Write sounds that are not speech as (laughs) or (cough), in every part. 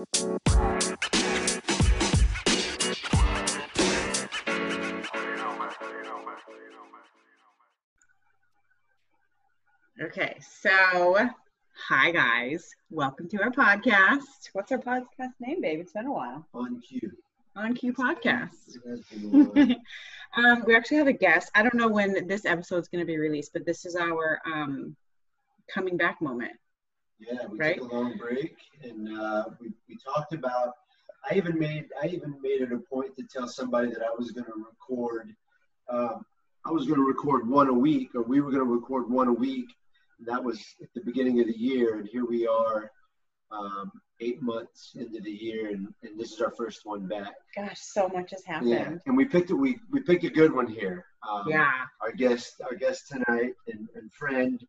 Okay, so hi guys, welcome to our podcast. What's our podcast name, babe? It's been a while. On Queue. On Queue Podcast. It has been a while. (laughs) um, we actually have a guest. I don't know when this episode is going to be released, but this is our um, coming back moment. Yeah, we Right? took a long break and uh, we, we talked about. I even made I even made it a point to tell somebody that I was going to record. Um, I was going to record one a week, or we were going to record one a week. And that was at the beginning of the year, and here we are, um, eight months into the year, and, and this is our first one back. Gosh, so much has happened. Yeah, and we picked it. We we picked a good one here. Um, Yeah. our guest, our guest tonight, and, and friend,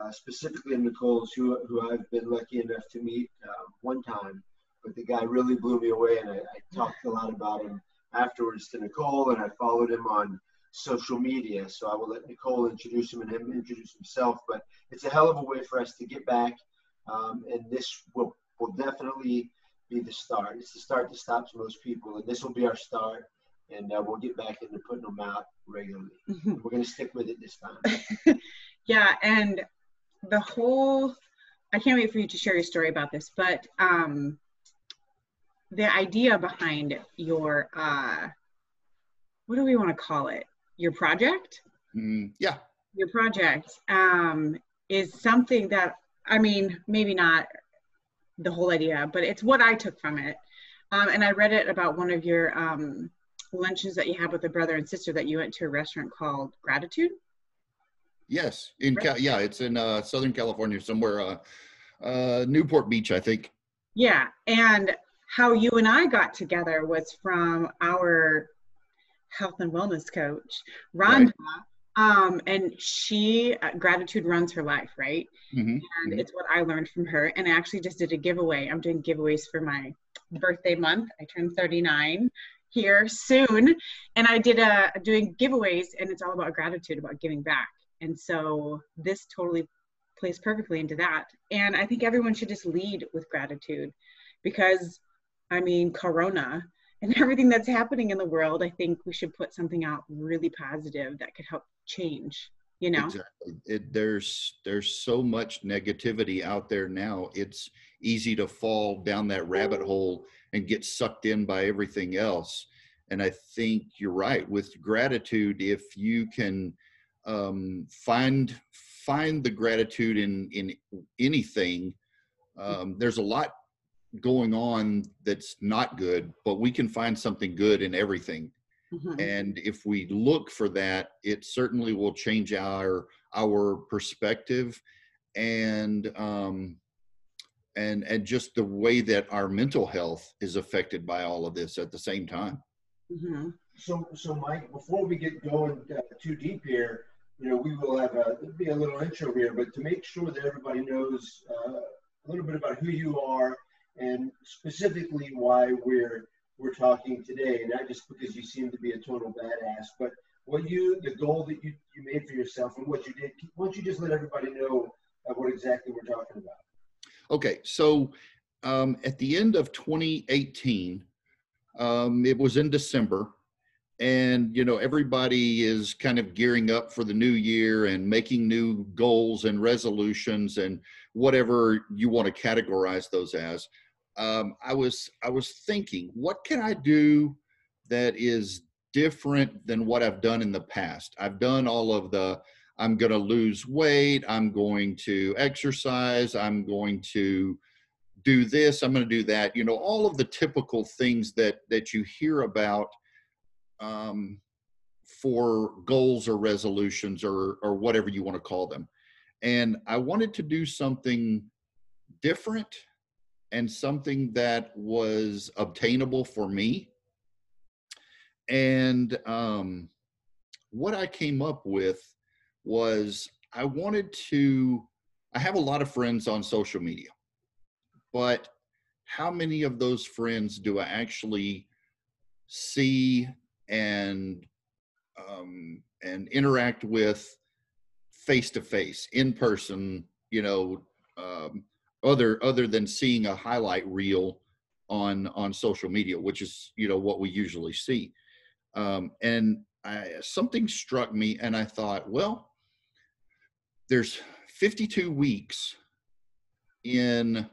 uh, specifically Nicole's, who who I've been lucky enough to meet uh, one time, but the guy really blew me away, and I, I talked a lot about him afterwards to Nicole, and I followed him on social media. So I will let Nicole introduce him and him introduce himself. But it's a hell of a way for us to get back, um, and this will will definitely be the start. It's the start that stops most people, and this will be our start. And uh, we'll get back into putting them out regularly. We're going to stick with it this time. (laughs) yeah, and the whole I can't wait for you to share your story about this, but um the idea behind your uh what do we want to call it? Your project? Mm, yeah, Your project um is something that I mean, maybe not the whole idea, but it's what I took from it. Um, and I read it about one of your um, lunches that you had with a brother and sister that you went to a restaurant called Gratitude. Yes. In Cal- yeah, it's in uh, Southern California somewhere, uh, uh, Newport Beach, I think. Yeah, and how you and I got together was from our health and wellness coach, Rhonda. Um, and she, uh, gratitude runs her life, right? Mhm, And mhm. it's what I learned from her. And I actually just did a giveaway. I'm doing giveaways for my birthday month. I turned 39 here soon. And I did a doing giveaways, and it's all about gratitude, about giving back. And so this totally plays perfectly into that. And I think everyone should just lead with gratitude because, I mean, Corona (laughs) and everything that's happening in the world, I think we should put something out really positive that could help change, you know? Exactly. It, there's there's so much negativity out there now. It's easy to fall down that rabbit mm-hmm. hole and get sucked in by everything else. And I think you're right. With gratitude, if you can um, find find the gratitude in in anything, um, there's a lot going on that's not good, but we can find something good in everything Mhm. and if we look for that it certainly will change our our perspective and um and and just the way that our mental health is affected by all of this at the same time Mhm. So, so Mike, before we get going uh, too deep here, you know, we will have a be a little intro here, but to make sure that everybody knows uh, a little bit about who you are and specifically why we're we're talking today, not just because you seem to be a total badass, but what you the goal that you, you made for yourself and what you did. Why don't you just let everybody know what exactly we're talking about? okay so um at the end of 2018 um it was in december and you know everybody is kind of gearing up for the new year and making new goals and resolutions and whatever you want to categorize those as. Um, i was i was thinking what can i do that is different than what i've done in the past? I've done all of the i'm going to lose weight i'm going to exercise i'm going to do this i'm going to do that you know all of the typical things that that you hear about um, for goals or resolutions or or whatever you want to call them. And i wanted to do something different and something that was obtainable for me. And um, what i came up with was i wanted to i have a lot of friends on social media but how many of those friends do i actually see and um, and interact with face to face in person you know um, other other than seeing a highlight reel on on social media, which is you know what we usually see. Um, and I, something struck me, and I thought, well, there's 52 weeks in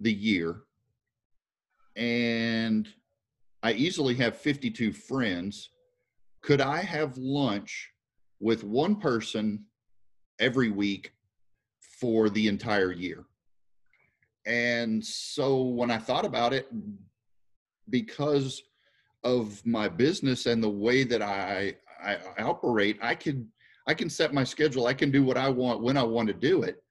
the year, and I easily have 52 friends. Could I have lunch with one person every week for the entire year? And so when I thought about it, because of my business and the way that I, I, operate, I can I can set my schedule. I can do what I want when I want to do it.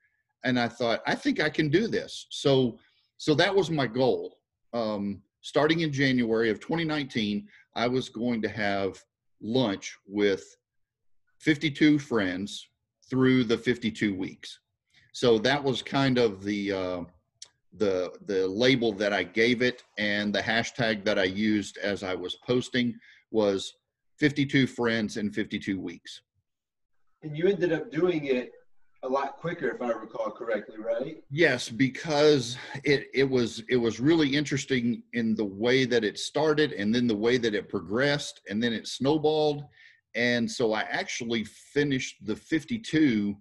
And I thought, I think I can do this. So so that was my goal. Um, starting in January of 2019, I was going to have lunch with 52 friends through the 52 weeks. So that was kind of the uh, the the label that I gave it and the hashtag that I used as I was posting was 52 friends in 52 weeks. And you ended up doing it a lot quicker if I recall correctly, right? Yes, because it it was it was really interesting in the way that it started and then the way that it progressed and then it snowballed and so I actually finished the 52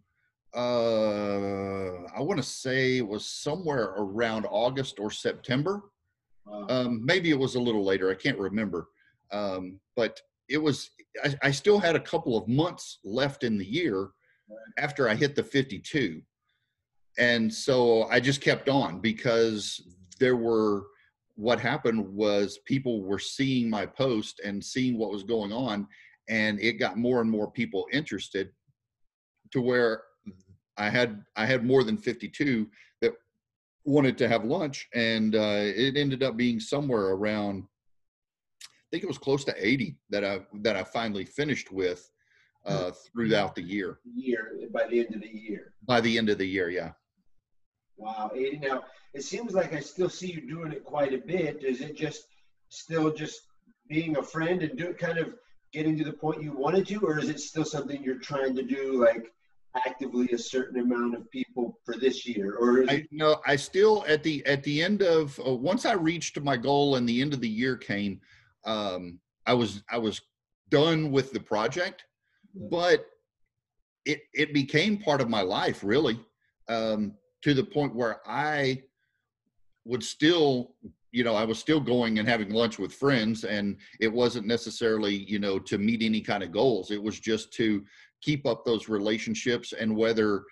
uh, I want to say it was somewhere around August or September. Wow. Um, maybe it was a little later. I can't remember. Um, but it was, I, I, still had a couple of months left in the year after I hit the 52. And so I just kept on because there were, what happened was people were seeing my post and seeing what was going on, and it got more and more people interested to where I had I had more than 52 that wanted to have lunch, and uh, it ended up being somewhere around. I think it was close to 80 that I that I finally finished with uh, throughout the year. Year by the end of the year. By the end of the year, yeah. Wow, 80. Now it seems like I still see you doing it quite a bit. Is it just still just being a friend and do it kind of getting to the point you wanted to, or is it still something you're trying to do like? actively a certain amount of people for this year or I, no i still at the at the end of uh, once i reached my goal and the end of the year came um i was i was done with the project but it it became part of my life really um to the point where i would still you know i was still going and having lunch with friends and it wasn't necessarily you know to meet any kind of goals it was just to keep up those relationships and whether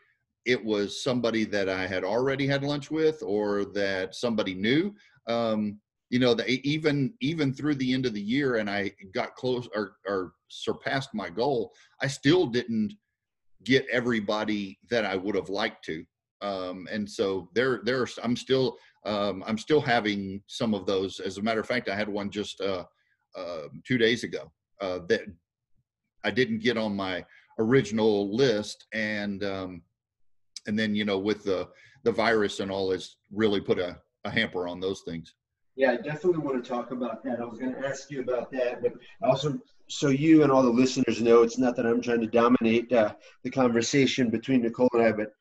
it was somebody that I had already had lunch with or that somebody knew. Um, you know, the, even even through the end of the year, and I got close or, or surpassed my goal. I still didn't get everybody that I would have liked to, um, and so there, there's I'm still um, I'm still having some of those. As a matter of fact, I had one just uh, uh, two days ago uh, that I didn't get on my original list and um, and then you know with the the virus and all has really put a, a hamper on those things yeah i definitely want to talk about that i was going to ask you about that but also so you and all the listeners know it's not that i'm trying to dominate uh, the conversation between nicole and i but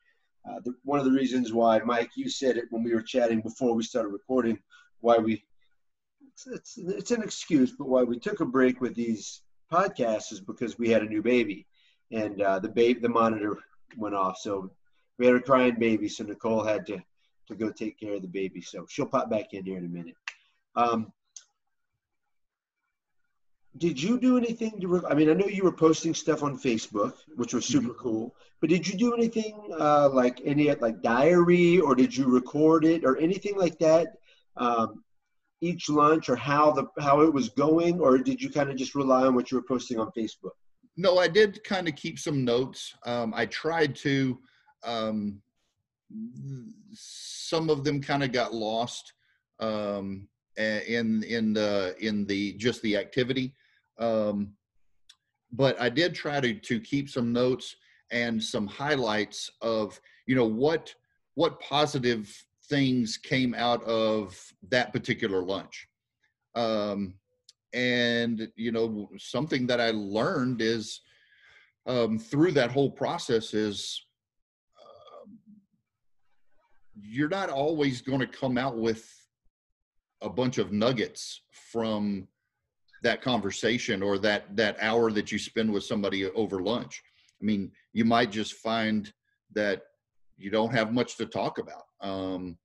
uh, the, one of the reasons why mike you said it when we were chatting before we started recording why we it's, it's, an excuse but why we took a break with these podcasts is because we had a new baby and uh, the baby, the monitor went off. So we had a crying baby, so Nicole had to to go take care of the baby. So she'll pop back in here in a minute. Um, did you do anything to? I mean, I know you were posting stuff on Facebook, which was super mm-hmm. cool. But did you do anything uh, like any like diary, or did you record it, or anything like that? Um, each lunch, or how the how it was going, or did you kind of just rely on what you were posting on Facebook? no, I did kind of keep some notes. Um, I tried to. Um, some of them kind of got lost um, in in the in the just the activity. Um, but I did try to to keep some notes and some highlights of you know what what positive things came out of that particular lunch. Um, and you know something that i learned is um, through that whole process is you're not always going to come out with a bunch of nuggets from that conversation or that that hour that you spend with somebody over lunch. I mean, you might just find that you don't have much to talk about. Um,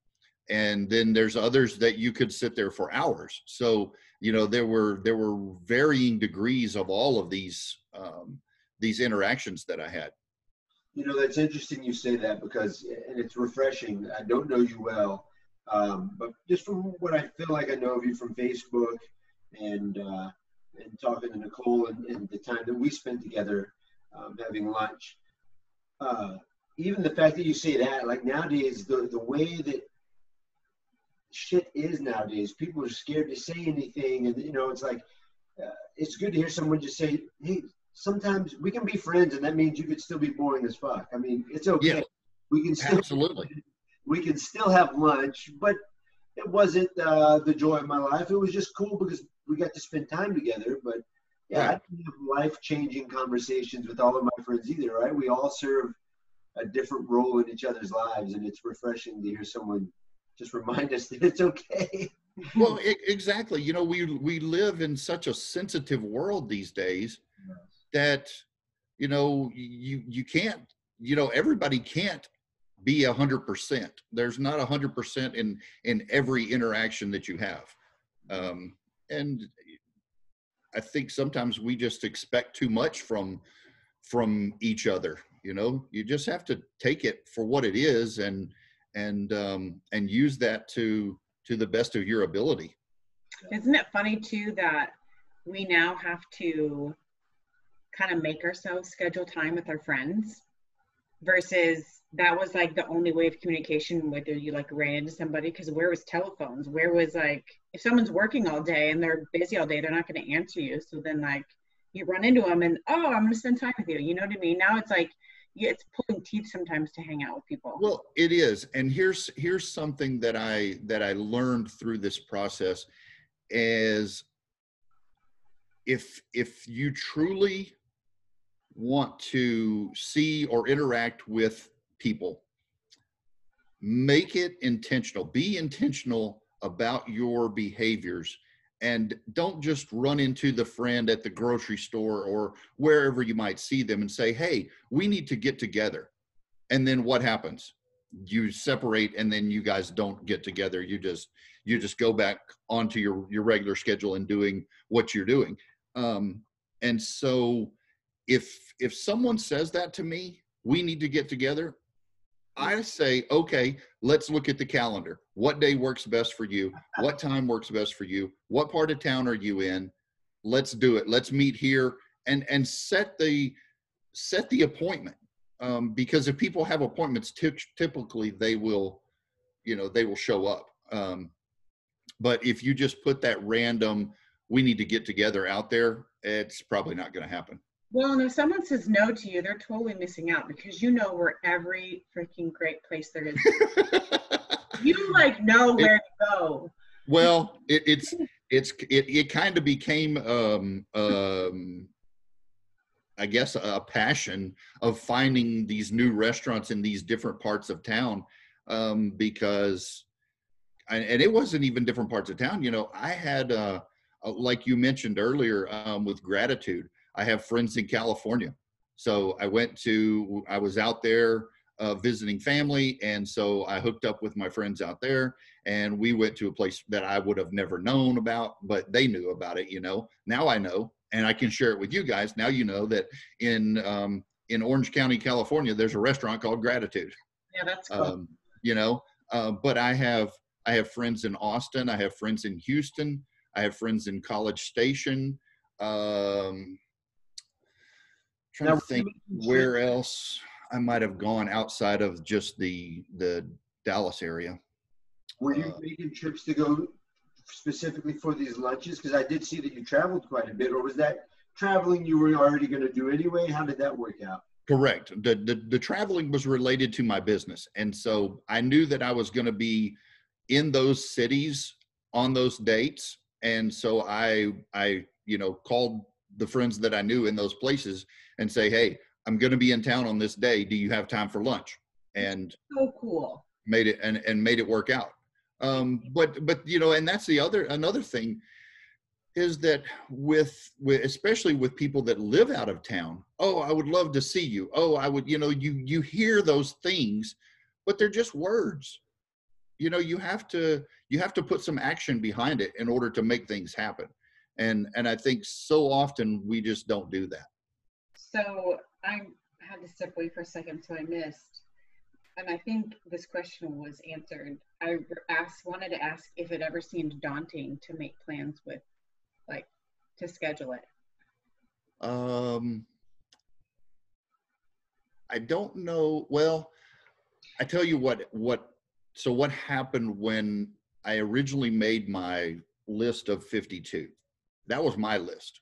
and then there's others that you could sit there for hours. So you know there were there were varying degrees of all of these um, these interactions that I had. You know that's interesting you say that because and it's refreshing. I don't know you well, um, but just from what I feel like I know of you from Facebook and uh, and talking to Nicole and, and, the time that we spent together um, having lunch. Uh, even the fact that you say that, like nowadays, the the way that shit is nowadays, people are scared to say anything, and you know, it's like uh, it's good to hear someone just say, "Hey, sometimes we can be friends, and that means you could still be boring as fuck." I mean, it's okay. Yeah, we can still absolutely. We can still have lunch, but it wasn't uh, the joy of my life. It was just cool because we got to spend time together. But yeah, right. I didn't have life changing conversations with all of my friends either. Right? We all serve a different role in each other's lives, and it's refreshing to hear someone just remind us that it's okay. well, it, exactly. You know, we we live in such a sensitive world these days. That you know you you can't you know everybody can't be a hundred percent. There's not a hundred percent in in every interaction that you have, um, and I think sometimes we just expect too much from from each other. You know, you just have to take it for what it is and and um, and use that to to the best of your ability. Isn't it funny too that we now have to kind of make ourselves schedule time with our friends versus that was like the only way of communication whether you like ran into somebody because where was telephones? Where was like if someone's working all day and they're busy all day they're not going to answer you. So then like you run into them and oh i'm going to spend time with you. You know what i mean? Now it's like it's pulling teeth sometimes to hang out with people. Well, it is, and here's here's something that I that I learned through this process is if if you truly want to see or interact with people. Make it intentional. Be intentional about your behaviors and don't just run into the friend at the grocery store or wherever you might see them and say hey we need to get together. And then what happens? You separate and then you guys don't get together. You just you just go back onto your your regular schedule and doing what you're doing. Um and so if if someone says that to me we need to get together I say, okay, let's look at the calendar. What day works best for you? What time works best for you? What part of town are you in? Let's do it. Let's meet here and and set the set the appointment. Um, because if people have appointments, t- typically they will, you know, they will show up. Um, but if you just put that random, we need to get together out there, it's probably not going to happen. Well, and if someone says no to you, they're totally missing out because you know where every freaking great place there is. (laughs) you like know where it, to go. Well, it, it's it's it, it kind of became um um I guess a passion of finding these new restaurants in these different parts of town um, because and it wasn't even different parts of town. You know, I had uh, like you mentioned earlier um, with gratitude. I have friends in California. So I went to, I was out there uh, visiting family. And so I hooked up with my friends out there and we went to a place that I would have never known about, but they knew about it, you know. Now I know and I can share it with you guys. Now you know that in, um, in Orange County, California, there's a restaurant called Gratitude. Yeah, that's cool. Um, you know, uh, but I have, I have friends in Austin. I have friends in Houston. I have friends in College Station. Um, trying now, to think where else I might have gone outside of just the the Dallas area. Were you uh, making trips to go specifically for these lunches? Because I did see that you traveled quite a bit, or was that traveling you were already going to do anyway? How did that work out? Correct. The, the the traveling was related to my business, and so I knew that I was going to be in those cities on those dates, and so I I you know called the friends that I knew in those places and say, hey, I'm going to be in town on this day. Do you have time for lunch? And so cool. Made it and, and made it work out. Um, but but you know, and that's the other another thing is that with with especially with people that live out of town oh i would love to see you oh i would you know you you hear those things but they're just words you know you have to you have to put some action behind it in order to make things happen and and i think so often we just don't do that so i had to step away for a second so i missed and i think this question was answered i asked wanted to ask if it ever seemed daunting to make plans with like to schedule it? Um, I don't know. Well, I tell you what. What so what happened when I originally made my list of 52? That was my list.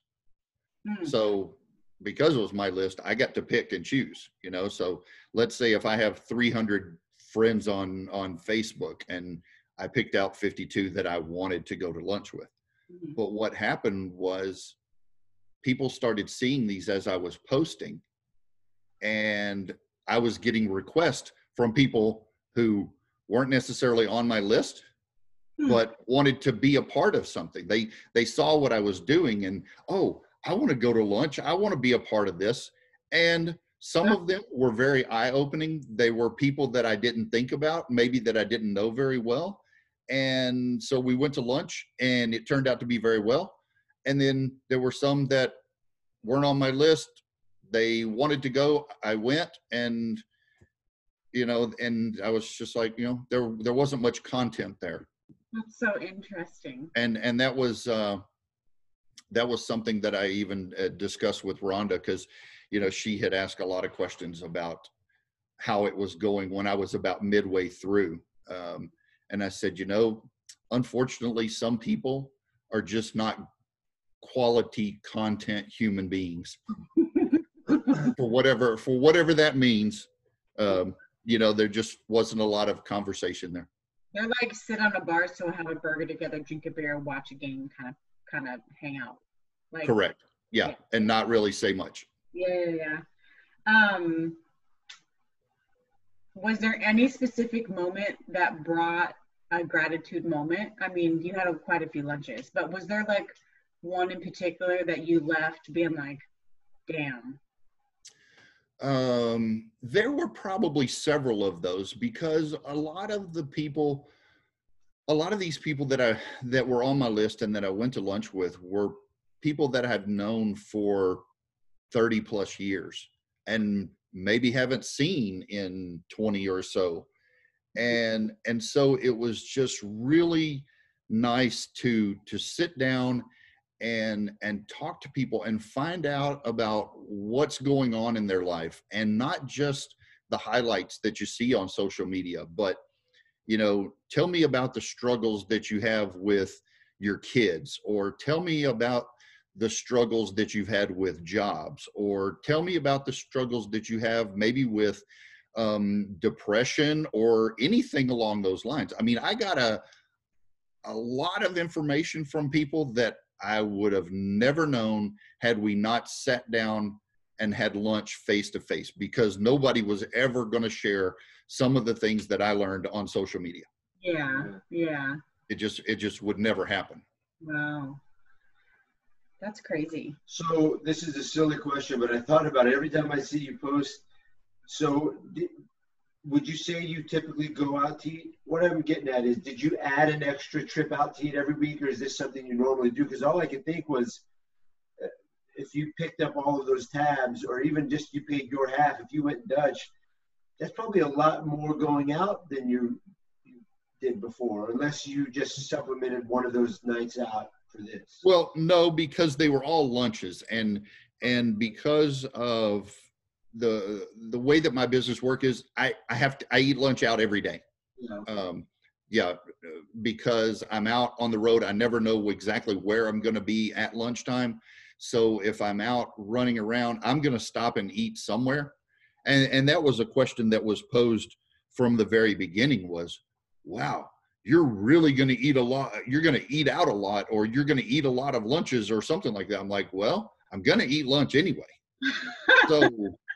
Hmm. So because it was my list, I got to pick and choose. You know, so let's say if I have 300 friends on on Facebook and I picked out 52 that I wanted to go to lunch with. Mm-hmm. But what happened was people started seeing these as I was posting, and I was getting requests from people who weren't necessarily on my list hmm. but wanted to be a part of something. They they saw what i was doing and oh i want to go to lunch. I want to be a part of this. And some of them were very eye opening they were people that i didn't think about maybe that i didn't know very well. And so we went to lunch and it turned out to be very well. And then there were some that weren't on my list. They wanted to go. I went and you know and i was just like you know there there wasn't much content there that's so interesting and and that was uh that was something that i even uh, discussed with rhonda because you know she had asked a lot of questions about how it was going when i was about midway through um and I said, you know, unfortunately, some people are just not quality content human beings (laughs) for whatever for whatever that means. Um, you know, there just wasn't a lot of conversation there. They're like sit on a bar stool, have a burger together, drink a beer, watch a game, kind of kind of hang out. Like correct. Yeah, yeah. and not really say much. Yeah, yeah. Um, was there any specific moment that brought a gratitude moment? I mean, you had a, quite a few lunches, but was there like one in particular that you left being like, damn? Um, there were probably several of those because a lot of the people, a lot of these people that I that were on my list and that I went to lunch with were people that I've known for 30 plus years and maybe haven't seen in 20 or so. And and so it was just really nice to to sit down and and talk to people and find out about what's going on in their life and not just the highlights that you see on social media but you know tell me about the struggles that you have with your kids or tell me about the struggles that you've had with jobs or tell me about the struggles that you have maybe with um, depression or anything along those lines. I mean, I got a a lot of information from people that I would have never known had we not sat down and had lunch face to face because nobody was ever going to share some of the things that I learned on social media. Yeah, yeah. It just it just would never happen. Wow. That's crazy. So this is a silly question, but I thought about it every time I see you post so, would you say you typically go out to eat? What I'm getting at is, did you add an extra trip out to eat every week, or is this something you normally do? Because all I could think was, uh, if you picked up all of those tabs, or even just you paid your half, if you went Dutch, that's probably a lot more going out than you, you did before, unless you just supplemented one of those nights out for this. Well, no, because they were all lunches, and and because of the the way that my business work is I, I have to I eat lunch out every day. Yeah. Um, yeah, because I'm out on the road. I never know exactly where I'm going to be at lunchtime. So if I'm out running around, I'm going to stop and eat somewhere. And and that was a question that was posed from the very beginning was, wow, you're really going to eat a lot. You're going to eat out a lot, or you're going to eat a lot of lunches or something like that. I'm like, well, I'm going to eat lunch anyway. (laughs) so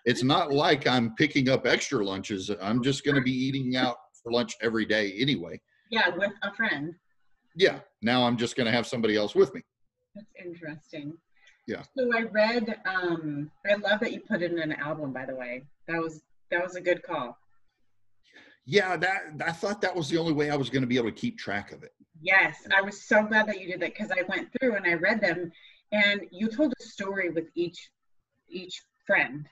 it's not like I'm picking up extra lunches. I'm just going to be eating out for lunch every day anyway. Yeah, with a friend. Yeah. Now I'm just going to have somebody else with me. That's interesting. Yeah. So I read. Um, I love that you put it in an album. By the way, that was that was a good call. Yeah, that I thought that was the only way I was going to be able to keep track of it. Yes, I was so glad that you did that because I went through and I read them, and you told a story with each each friend.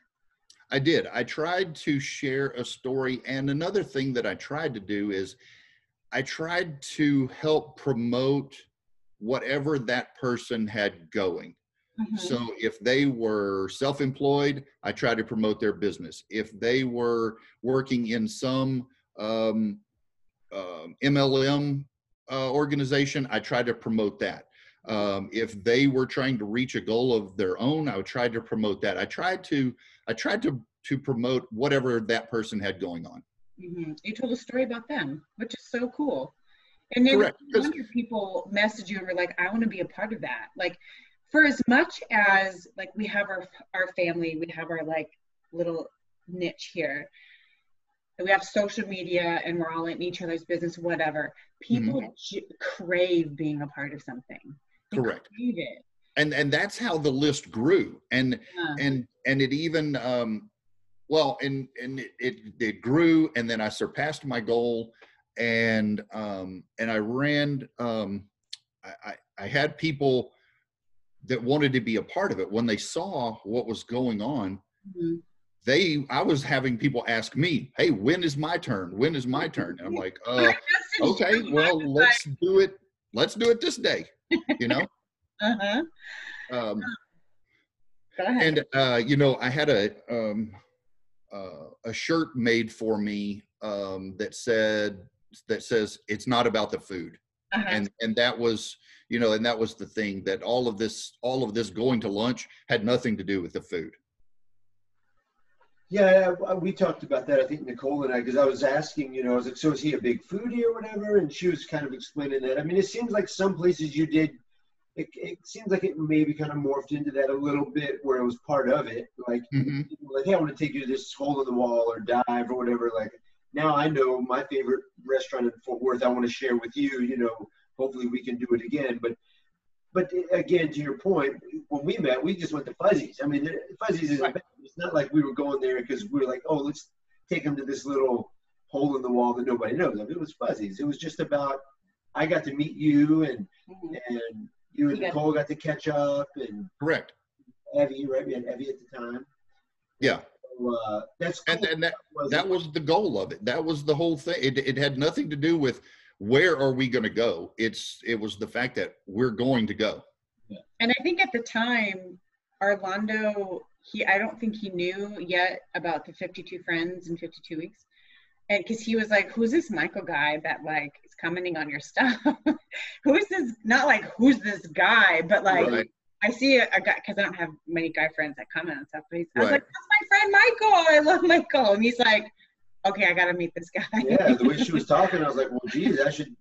I did. I tried to share a story, and another thing that I tried to do is I tried to help promote whatever that person had going. Mhm. So if they were self-employed, I tried to promote their business. If they were working in some um, um, MLM uh, organization, I tried to promote that. Um, if they were trying to reach a goal of their own, I would try to promote that. I tried to I tried to to promote whatever that person had going on. Mhm. You told a story about them, which is so cool. And then wonder people message you and were like, "I want to be a part of that." Like, for as much as like we have our our family, we have our like little niche here. and We have social media, and we're all in each other's business, whatever. People j- crave being a part of something. Correct. And and that's how the list grew. And Yeah. and and it even um well and and it, it it grew and then i surpassed my goal and um and i ran um I, I i had people that wanted to be a part of it when they saw what was going on Mhm. they i was having people ask me hey when is my turn when is my turn and i'm like uh (laughs) okay well let's do it let's do it this day you know (laughs) uh-huh. um and uh, you know, I had a um, uh, a shirt made for me um, that said that says it's not about the food, uh-huh. and and that was you know, and that was the thing that all of this all of this going to lunch had nothing to do with the food. Yeah, uh, we talked about that. I think Nicole and I, because I was asking, you know, I was like, so is he a big foodie or whatever? And she was kind of explaining that. I mean, it seems like some places you did, it, it seems like it maybe kind of morphed into that a little bit where it was part of it. Like, hmm like, hey, I want to take you to this hole in the wall or dive or whatever. Like, now I know my favorite restaurant in Fort Worth. I want to share with you. You know, hopefully we can do it again. But, but again, to your point, when we met, we just went to Fuzzy's. I mean, Fuzzy's is Right. it's not like we were going there because we were like, oh, let's take them to this little hole in the wall that nobody knows of. It was Fuzzy's. It was just about I got to meet you and Mhm. and you and You Nicole got to catch up and Correct. Evie, right? We had Evie at the time. Yeah, So, uh, that's cool. and and that wasn't that was the goal of it. That was the whole thing. It it had nothing to do with where are we going to go. It's it was the fact that we're going to go. And I think at the time, Orlando, he I don't think he knew yet about the 52 friends in 52 weeks. And because he was like, who's this Michael guy that like is commenting on your stuff? (laughs) who is this? Not like who's this guy, but like Right. I see a, a guy because I don't have many guy friends that comment on stuff. But he's, I was like, that's my friend Michael. I love Michael. And he's like, okay, I gotta meet this guy. yeah, the way she was (laughs) talking, I was like, well, geez, I should,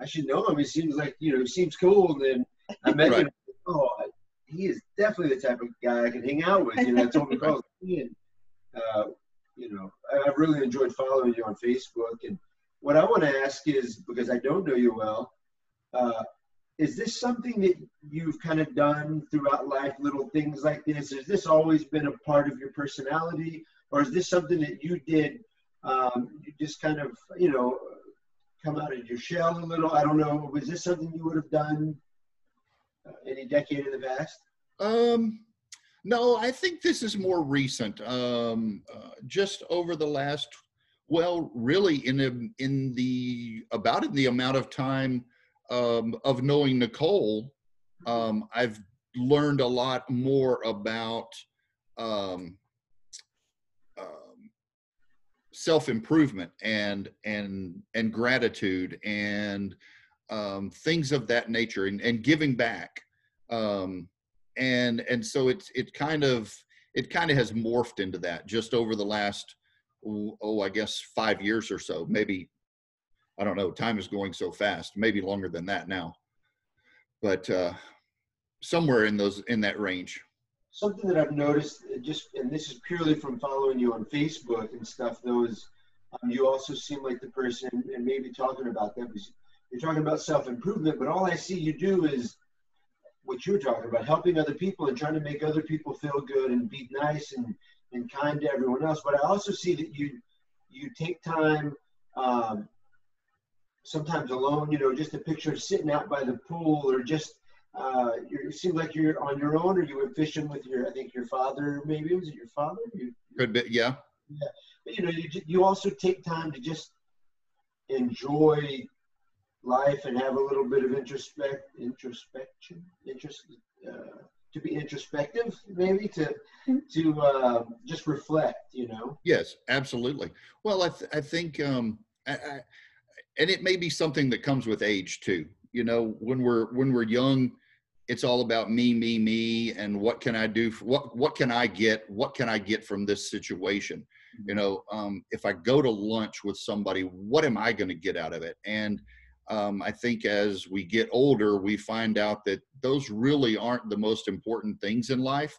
I should know him. He seems like you know, he seems cool. And then I met Right. him. Oh, he is definitely the type of guy I can hang out with. You know, I told Nicole, (laughs) and uh, you know, I, I've really enjoyed following you on Facebook. And what I want to ask is, because I don't know you well, uh, is this something that you've kind of done throughout life? Little things like this. Has this always been a part of your personality, or is this something that you did? Um, you just kind of, you know, come out of your shell a little. I don't know. Was this something you would have done uh, any decade in the past? Um, no, I think this is more recent. Um, uh, just over the last, well, really in a, in the about in the amount of time um, of knowing Nicole, um, I've learned a lot more about um, self improvement and and and gratitude and um, things of that nature and, and giving back. Um, and and so it's it kind of it kind of has morphed into that just over the last oh, oh i guess five years or so maybe i don't know time is going so fast maybe longer than that now but uh somewhere in those in that range Something that I've noticed, uh, just and this is purely from following you on Facebook and stuff. Those Um, you also seem like the person, and maybe talking about that was you're talking about self improvement, but all I see you do is what you're talking about, helping other people and trying to make other people feel good and be nice and, and kind to everyone else. But I also see that you you take time um, sometimes alone, you know, just a picture of sitting out by the pool or just uh, it seems like you're on your own or you went fishing with your, I think your father, maybe was it your father? You, Could be, yeah. Yeah. But, you know, you, you also take time to just enjoy life and have a little bit of introspect, introspection, interest, uh, to be introspective, maybe to to uh, just reflect. You know. Yes, absolutely. Well, I th- I think um, I, I, and it may be something that comes with age too. You know, when we're when we're young, it's all about me, me, me, and what can I do? For, what what can I get? What can I get from this situation? You know, um, if I go to lunch with somebody, what am I going to get out of it? And um, I think as we get older, we find out that those really aren't the most important things in life.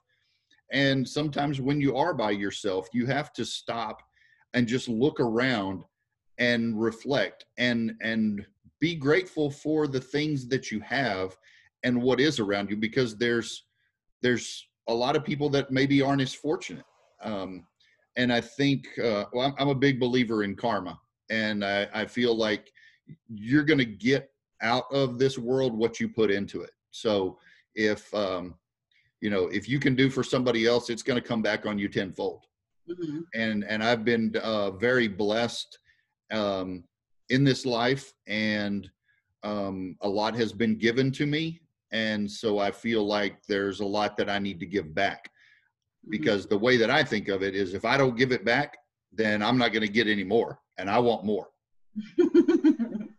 And sometimes when you are by yourself, you have to stop and just look around and reflect and and be grateful for the things that you have and what is around you because there's there's a lot of people that maybe aren't as fortunate. Um, and i think uh, well, I'm, I'm, a big believer in karma. And i, I feel like you're going to get out of this world what you put into it. So if um, you know if you can do for somebody else it's going to come back on you tenfold. Mm-hmm. and and i've been uh, very blessed um, in this life and um, a lot has been given to me and so i feel like there's a lot that i need to give back. Mm-hmm. because the way that i think of it is if i don't give it back then i'm not going to get any more and i want more. (laughs)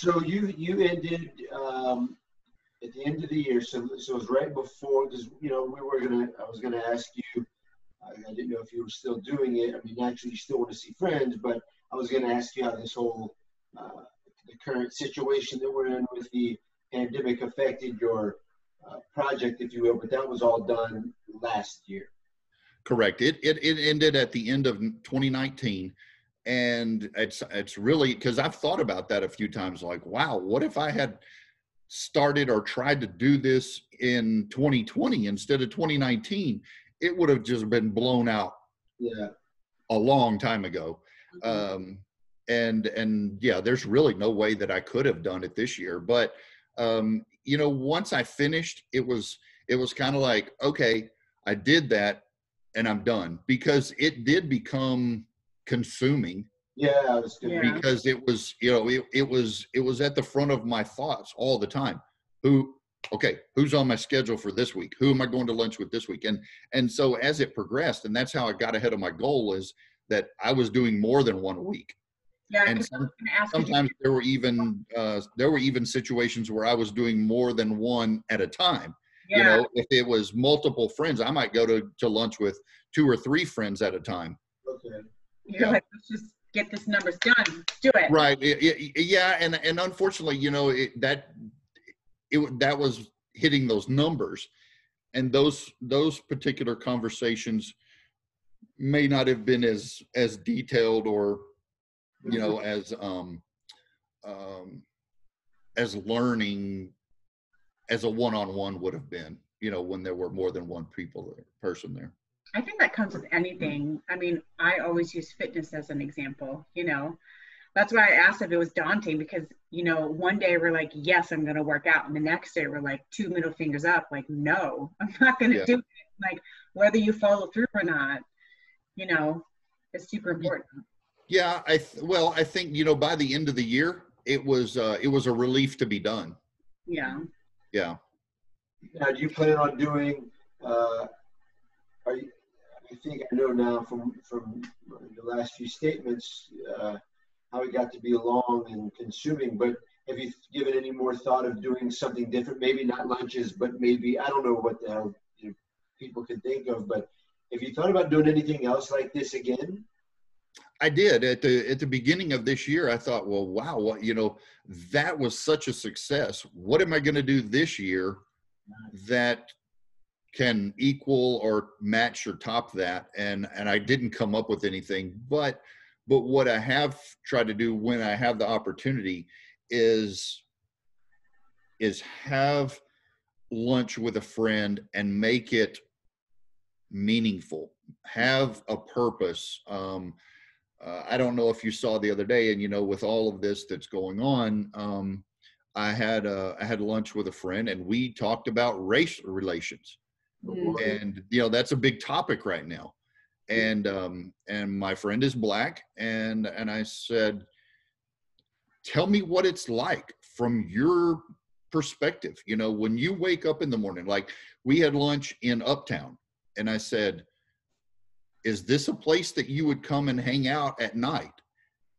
So you you ended um, at the end of the year so, so it was right before because you know we were gonna i was gonna ask you I, I didn't know if you were still doing it. I mean naturally you still want to see friends but i was gonna ask you how this whole uh, the current situation that we're in with the pandemic affected your uh, project, if you will, but that was all done last year. Correct. It, it, it ended at the end of 2019. And it's, it's really because I've thought about that a few times like, wow, what if I had started or tried to do this in 2020 instead of 2019? It would have just been blown out yeah. a long time ago. Mm-hmm. Um, and and yeah there's really no way that i could have done it this year but um you know once i finished it was it was kind of like okay i did that and i'm done because it did become consuming. Yeah, because it was you know it, it was it was at the front of my thoughts all the time. Who okay who's on my schedule for this week? Who am i going to lunch with this week? And and so as it progressed and that's how i got ahead of my goal is that i was doing more than one a week yeah, and some, sometimes there were even uh, there were even situations where I was doing more than one at a time. Yeah. You know, if it was multiple friends, I might go to, to lunch with two or three friends at a time. Okay. You're yeah. like, let's just get this numbers done. Do it. Right. It, it, yeah, and and unfortunately, you know, it, that it that was hitting those numbers, and those those particular conversations may not have been as as detailed or you know, as um, um, as learning as a one-on-one would have been, you know, when there were more than one people there, person there. I think that comes with anything. I mean, I always use fitness as an example, you know. That's why I asked if it was daunting because, you know, one day we're like, yes, I'm going to work out. And the next day we're like, two middle fingers up, like, no, (laughs) I'm not going to yeah. do it. Like, whether you follow through or not, you know, is super important. Yeah, I th- well, I think you know by the end of the year, it was uh, it was a relief to be done. Yeah. Yeah. Now, do you plan on doing? Uh, are you, I think I know now from from the last few statements uh, how it got to be long and consuming. But have you given any more thought of doing something different? Maybe not lunches, but maybe I don't know what the hell you know, people can think of. But have you thought about doing anything else like this again? I did at the at the beginning of this year. I thought, well, wow, what you know, that was such a success. What am I going to do this year that can equal or match or top that? And and I didn't come up with anything. But but what I have tried to do when I have the opportunity is is have lunch with a friend and make it meaningful have a purpose um, uh, i don't know if you saw the other day and you know with all of this that's going on um, i had uh, i had lunch with a friend and we talked about race relations. Mm. and you know that's a big topic right now. And um and my friend is black and and i said tell me what it's like from your perspective. You know when you wake up in the morning like we had lunch in uptown and i said is this a place that you would come and hang out at night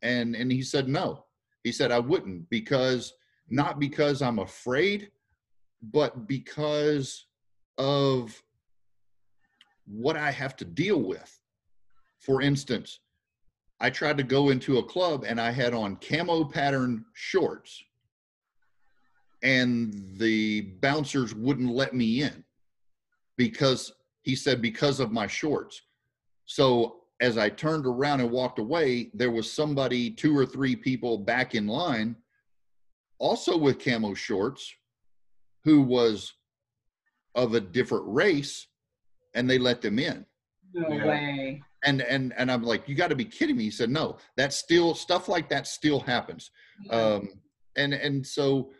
and and he said no he said i wouldn't because not because i'm afraid but because of what I have to deal with. For instance, I tried to go into a club and I had on camo pattern shorts, and the bouncers wouldn't let me in because he said, because of my shorts. So as I turned around and walked away, there was somebody, two or three people back in line, also with camo shorts, who was of a different race and they let them in No Yeah. way. and and and i'm like you got to be kidding me he said no that still stuff like that still happens um and and so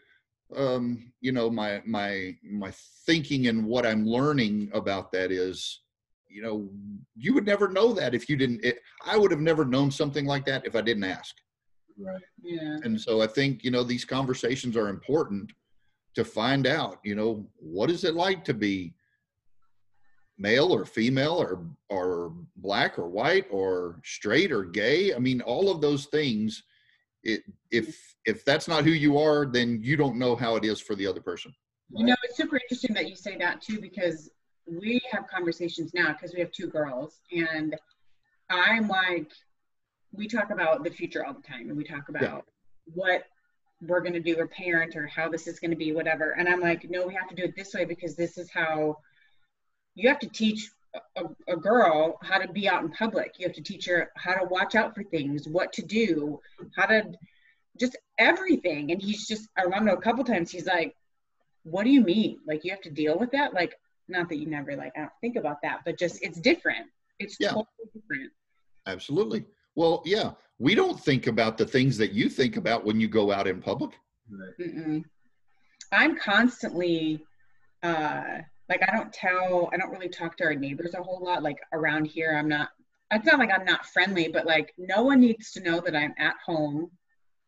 um you know my my my thinking and what i'm learning about that is you know you would never know that if you didn't it, i would have never known something like that if i didn't ask Right. yeah. and so i think you know these conversations are important to find out you know what is it like to be male or female or or black or white or straight or gay i mean all of those things it if if that's not who you are then you don't know how it is for the other person You know, it's super interesting that you say that too, because we have conversations now because we have two girls, and I'm like, we talk about the future all the time, and we talk about what we're going to do or parent or how this is going to be, whatever. And I'm like, no, we have to do it this way because this is how you have to teach a, a girl how to be out in public. You have to teach her how to watch out for things, what to do, how to just everything. And he's just, I remember a couple times he's like, what do you mean? Like you have to deal with that? Like, not that you never like, I don't think about that, but just it's different. It's Yeah. totally different. absolutely well yeah we don't think about the things that you think about when you go out in public Right. I'm constantly, uh, like, I don't tell, I don't really talk to our neighbors a whole lot. Like around here, I'm not, it's not like I'm not friendly, but like no one needs to know that I'm at home.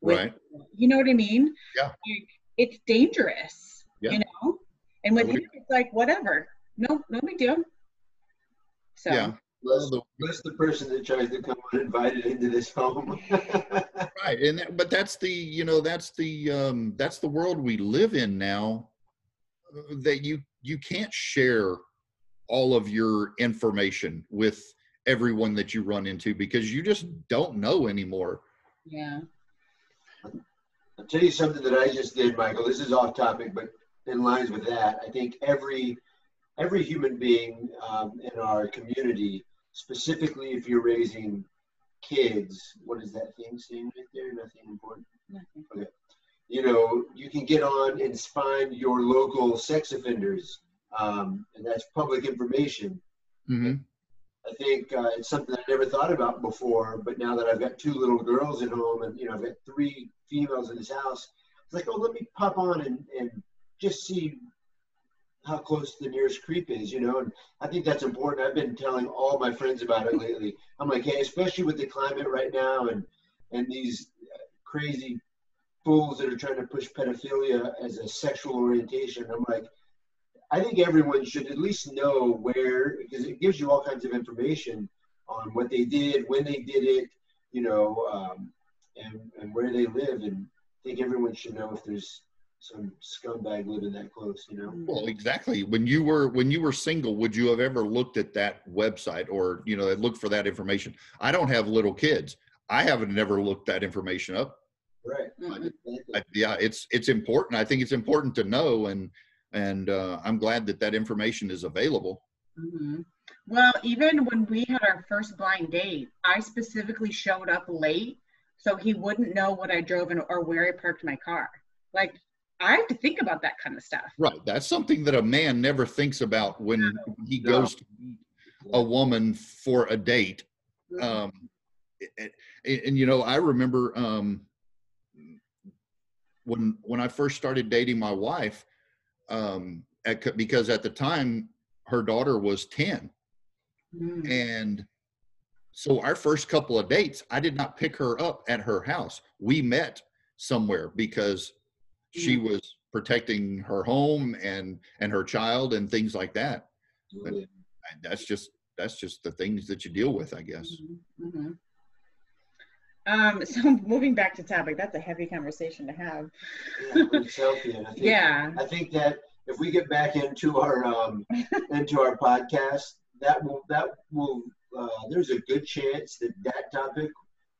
with- right You know what I mean? Yeah. Like, it's dangerous, Yeah. you know? And with him, it's like, whatever. No, no big deal. So, yeah Bless, the- bless the person that tries to come uninvited into this home. (laughs) right and that, but that's the you know that's the um that's the world we live in now uh, that you you can't share all of your information with everyone that you run into because you just don't know anymore yeah. I'll tell you something that I just did, Michael. This is off topic, but in lines with that, I think every every human being um, in our community, specifically if you're raising kids, what is that thing saying right there? Nothing important. Nothing. You know, you can get on and find your local sex offenders, um, and that's public information. mm-hmm. I think uh, it's something I never thought about before, but now that I've got two little girls at home and you know I've got three females in this house, it's like, oh, let me pop on and, and just see how close the nearest creep is, you know. And I think that's important. I've been telling all my friends about it lately. I'm like, hey, especially with the climate right now and and these crazy fools that are trying to push pedophilia as a sexual orientation. I'm like, I think everyone should at least know where, because it gives you all kinds of information on what they did, when they did it, you know, um, and, and where they live. And I think everyone should know if there's some scumbag living that close, you know. well exactly when you were when you were single would you have ever looked at that website or you know looked for that information i don't have little kids i haven't never looked that information up Right. Mm-mm. Exactly. I, yeah it's it's important i think it's important to know and and uh, i'm glad that that information is available hmm Well, even when we had our first blind date, I specifically showed up late so he wouldn't know what I drove in or where I parked my car. Like, I have to think about that kind of stuff. Right. That's something that a man never thinks about when he No. goes to meet a woman for a date. Mhm. Um, and, and, you know, I remember um, when when I first started dating my wife, um, at, because at the time her daughter was ten, Mm. and so our first couple of dates, I did not pick her up at her house. We met somewhere because she Mm. was protecting her home and and her child and things like that. Absolutely. And That's just that's just the things that you deal with, I guess. hmm Um, (laughs) so moving back to topic, that's a heavy conversation to have. Yeah, healthy, I think, Yeah. I think that if we get back into our um, into our podcast, that will that will uh, there's a good chance that that topic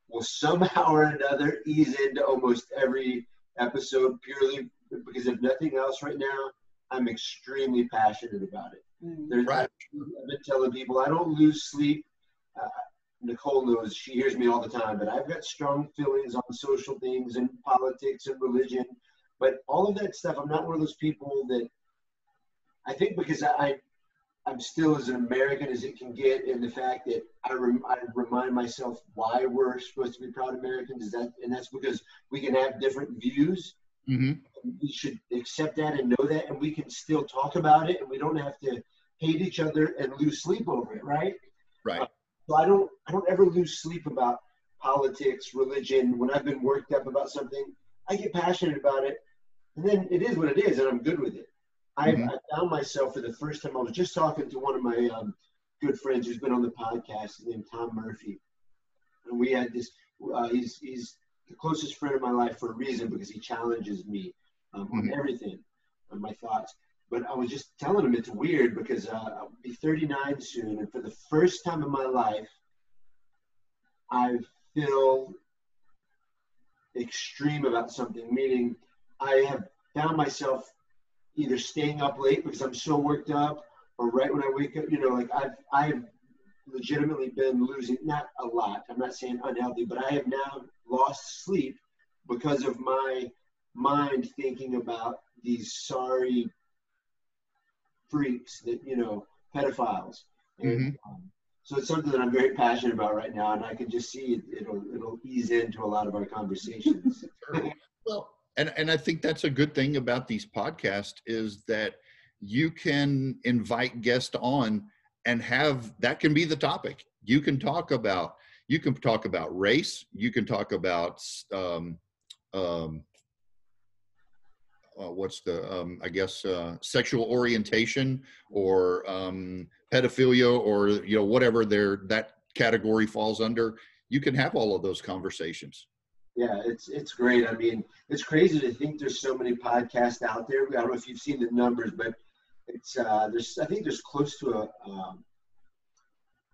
will somehow or another ease into almost every episode purely because if nothing else right now i'm extremely passionate about it Mm. there's Right. i've been telling people i don't lose sleep uh, nicole knows she hears me all the time but i've got strong feelings on social things and politics and religion but all of that stuff i'm not one of those people that i think because i i'm still as an american as it can get in the fact that i, rem, I remind myself why we're supposed to be proud americans is that and that's because we can have different views. Hmm we should accept that and know that and we can still talk about it and we don't have to hate each other and lose sleep over it right? Right. so i don't i don't ever lose sleep about politics religion. When i've been worked up about something i get passionate about it and then it is what it is and i'm good with it I, Mhm. I found myself for the first time i was just talking to one of my um, good friends who's been on the podcast named tom murphy and we had this uh, he's he's the closest friend of my life for a reason because he challenges me um, on Mhm. everything, on my thoughts. But I was just telling him it's weird because uh, I'll be 39 soon, and for the first time in my life, I feel extreme about something. Meaning, I have found myself either staying up late because I'm so worked up, or right when I wake up, you know, like I've I've legitimately been losing not a lot. I'm not saying unhealthy, but I have now lost sleep because of my mind thinking about these sorry freaks that you know pedophiles and um, so it's something that i'm very passionate about right now and i can just see it, it'll it'll ease into a lot of our conversations (laughs) Well, and and I think that's a good thing about these podcasts is that you can invite guests on and have that can be the topic. You can talk about you can talk about race. You can talk about um, um, uh, what's the um, I guess uh, sexual orientation or um, pedophilia or you know whatever their that category falls under. You can have all of those conversations. Yeah it's it's great i mean it's crazy to think there's so many podcasts out there i don't know if you've seen the numbers but it's uh there's i think there's close to a um,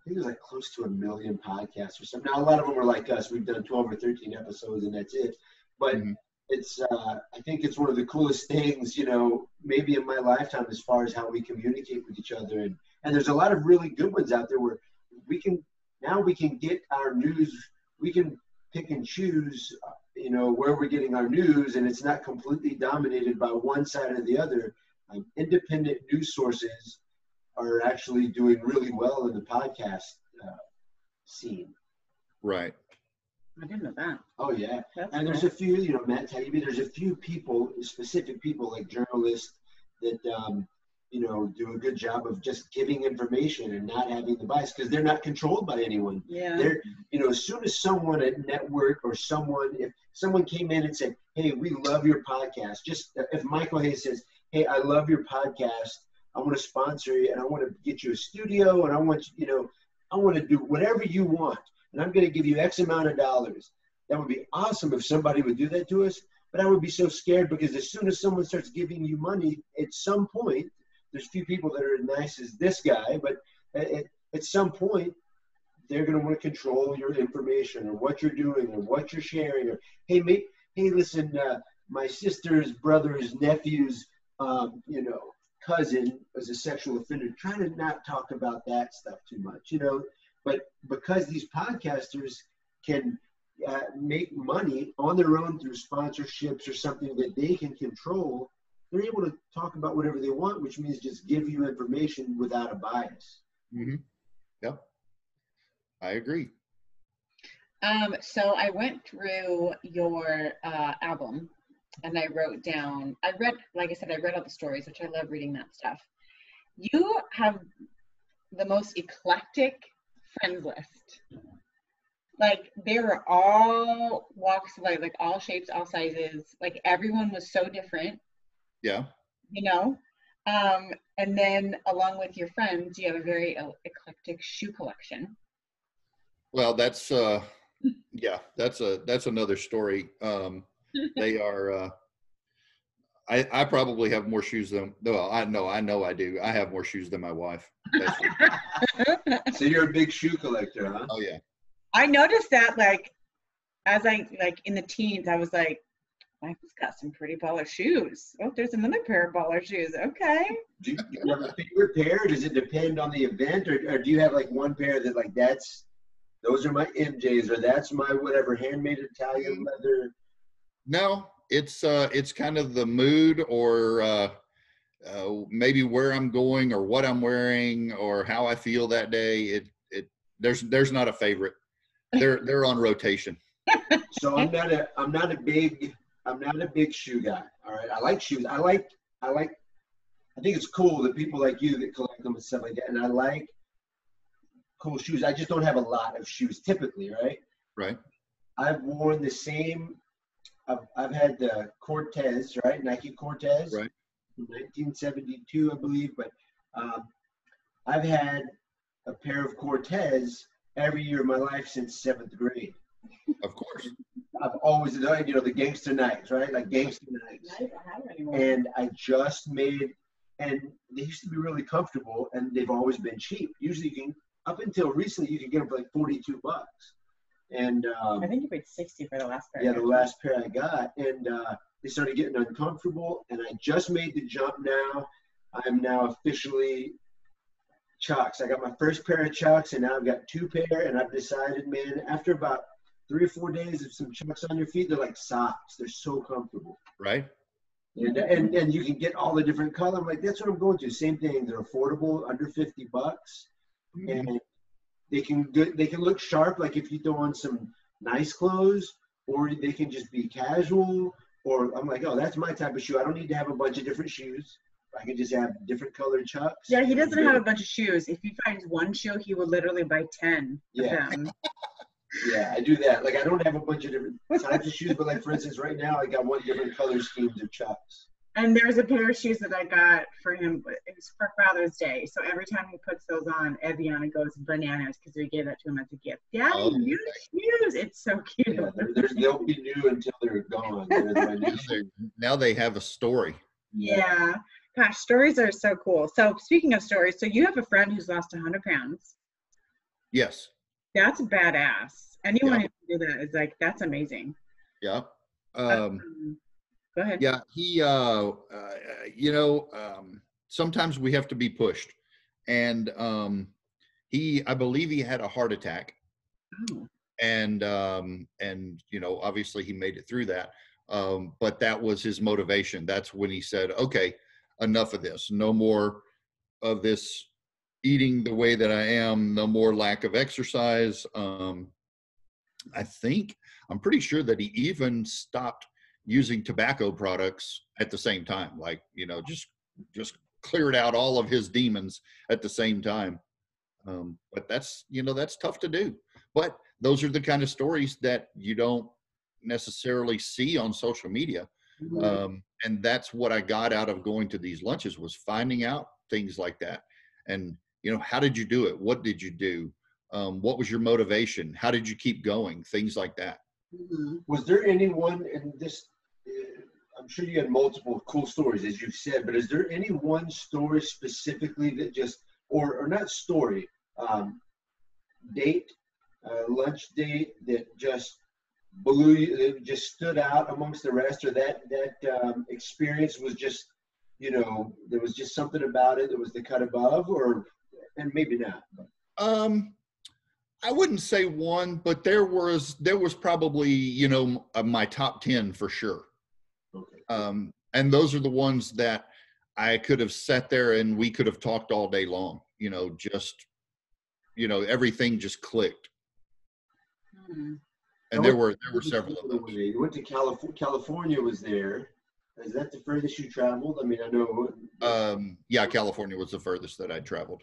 I think there's like close to a million podcasts or something. Now, a lot of them are like us. We've done 12 or 13 episodes and that's it. But Mhm. it's, uh, I think it's one of the coolest things, you know, maybe in my lifetime as far as how we communicate with each other. And, and there's a lot of really good ones out there where we can, now we can get our news, we can pick and choose, uh, you know, where we're getting our news and it's not completely dominated by one side or the other. Um, independent news sources are actually doing really well in the podcast uh, scene. Right. I didn't know that. Oh yeah, That's and there's cool. a few, you know, Matt Taibbi. There's a few people, specific people like journalists that um, you know do a good job of just giving information and not having the bias because they're not controlled by anyone. yeah. They're, you know, as soon as someone at network or someone, if someone came in and said, "Hey, we love your podcast," just if Michael Hays says, "Hey, I love your podcast. I want to sponsor you, and I want to get you a studio, and I want you, you know, I want to do whatever you want, and I'm going to give you X amount of dollars." That would be awesome if somebody would do that to us. But I would be so scared because as soon as someone starts giving you money, at some point, there's few people that are as nice as this guy, but at, at some point, they're going to want to control your information or what you're doing or what you're sharing or hey mate hey listen uh, my sister's brother's nephew's um, you know cousin was a sexual offender, try to not talk about that stuff too much, you know. But because these podcasters can uh, make money on their own through sponsorships or something that they can control, they're able to talk about whatever they want, which means just give you information without a bias. Mm-hmm. Yep. I agree. Um, so I went through your uh, album and I wrote down, I read, like I said, I read all the stories, which I love reading that stuff. You have the most eclectic friends list. Like they were all walks of life, like all shapes, all sizes. Like everyone was so different. Yeah. You know? Um, and then along with your friends, you have a very eclectic shoe collection. Well, that's uh (laughs) yeah, that's a that's another story. Um (laughs) they are uh I, I probably have more shoes than well I know I know I do I have more shoes than my wife. (laughs) so you're a big shoe collector, huh? Oh yeah. I noticed that like as I like in the teens I was like Michael's got some pretty baller shoes. Oh, there's another pair of baller shoes. Okay. Do you, do you have a favorite pair? Does it depend on the event, or, or do you have like one pair that like that's those are my MJs, or that's my whatever handmade Italian leather? No, it's uh, it's kind of the mood, or uh, uh, maybe where I'm going, or what I'm wearing, or how I feel that day. It it there's there's not a favorite. They're they're on rotation. so I'm not a I'm not a big I'm not a big shoe guy. All right, I like shoes. I like I like. I think it's cool that people like you that collect them and stuff like that. And I like cool shoes. I just don't have a lot of shoes typically, right? Right. I've worn the same. I've, I've had the Cortez, right? Nike Cortez, right? 1972, I believe. But um, I've had a pair of Cortez every year of my life since seventh grade. Of course. I've always done, you know the gangster Nikes, right? Like gangster Nikes. And I just made, and they used to be really comfortable, and they've always been cheap. Usually, you can up until recently, you could get them for like forty-two bucks. And um, I think you paid sixty for the last pair. Yeah, the last pair I got, and uh, they started getting uncomfortable, and I just made the jump. Now I'm now officially Chucks. I got my first pair of Chucks, and now I've got two pair, and I've decided, man, after about three or four days of some chucks on your feet, they're like socks. They're so comfortable. Right. And, and and you can get all the different color. I'm like, that's what I'm going to. Same thing. They're affordable, under 50 bucks. Mm-hmm. And they can do, they can look sharp, like if you throw on some nice clothes, or they can just be casual. Or I'm like, oh, that's my type of shoe. I don't need to have a bunch of different shoes. I can just have different colored chucks. Yeah, he doesn't have a bunch of shoes. If he finds one shoe, he will literally buy ten yeah. (laughs) Yeah, I do that. Like I don't have a bunch of different types of shoes, but like for instance, right now I got one different color schemes of chucks. And there's a pair of shoes that I got for him. It was for Father's Day. So every time he puts those on, Eviana goes bananas because we gave that to him as a gift. Daddy, oh, new shoes. It's so cute. Yeah, they're, they'll be new until they're gone. They're now they have a story. Yeah. Gosh, stories are so cool. So speaking of stories, so you have a friend who's lost 100 pounds. Yes. That's badass. Anyone yeah. who can do that is like that's amazing. Yeah. Um, um, go ahead. Yeah, he. Uh, uh, you know, um, sometimes we have to be pushed, and um, he. I believe he had a heart attack. Oh. And um, and you know, obviously he made it through that. Um, but that was his motivation. That's when he said, "Okay, enough of this. No more of this eating the way that I am, the more lack of exercise. Um, I think I'm pretty sure that he even stopped using tobacco products at the same time. Like you know, just just cleared out all of his demons at the same time. Um, but that's you know that's tough to do. But those are the kind of stories that you don't necessarily see on social media. Mm-hmm. Um, and that's what I got out of going to these lunches was finding out things like that. And you know how did you do it? What did you do? Um, what was your motivation? How did you keep going? Things like that. Mm-hmm. was there anyone in this uh, i'm sure you had multiple cool stories as you've said but is there any one story specifically that just or or not story um, date uh, lunch date that just blew you that just stood out amongst the rest or that that um, experience was just you know, there was just something about it that was the cut above, or and maybe not. Um, I wouldn't say one, but there was there was probably you know uh, my top ten for sure. Okay. Um, and those are the ones that I could have sat there and we could have talked all day long. You know, just you know everything just clicked. Hmm. And there were there were several of those. You went to California. California was there. Is that the furthest you traveled? I mean, I know. Um, yeah, California was the furthest that I traveled.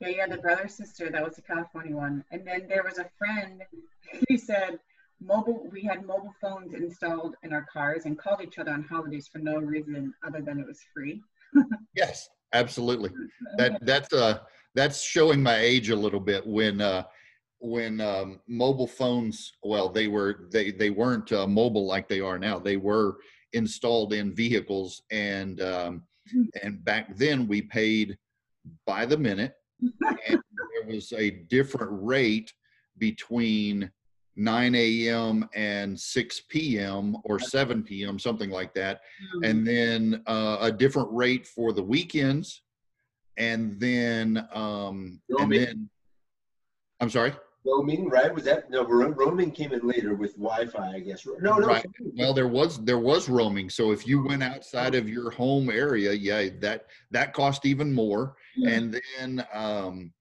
Yeah, you had the brother sister. That was the California one, and then there was a friend who said mobile. We had mobile phones installed in our cars and called each other on holidays for no reason other than it was free. (laughs) Yes, absolutely. That that's uh that's showing my age a little bit when uh when um, mobile phones well they were they they weren't uh, mobile like they are now they were installed in vehicles and um, and back then we paid by the minute and there was a different rate between 9 a.m. and 6 p.m. or 7 p.m. something like that and then uh, a different rate for the weekends and then um and then i'm sorry roaming, right? Was that no? ro- Roaming came in later with Wi-Fi, I guess. No, no. Right. well there was there was roaming so if you went outside of your home area yeah that that cost even more and then um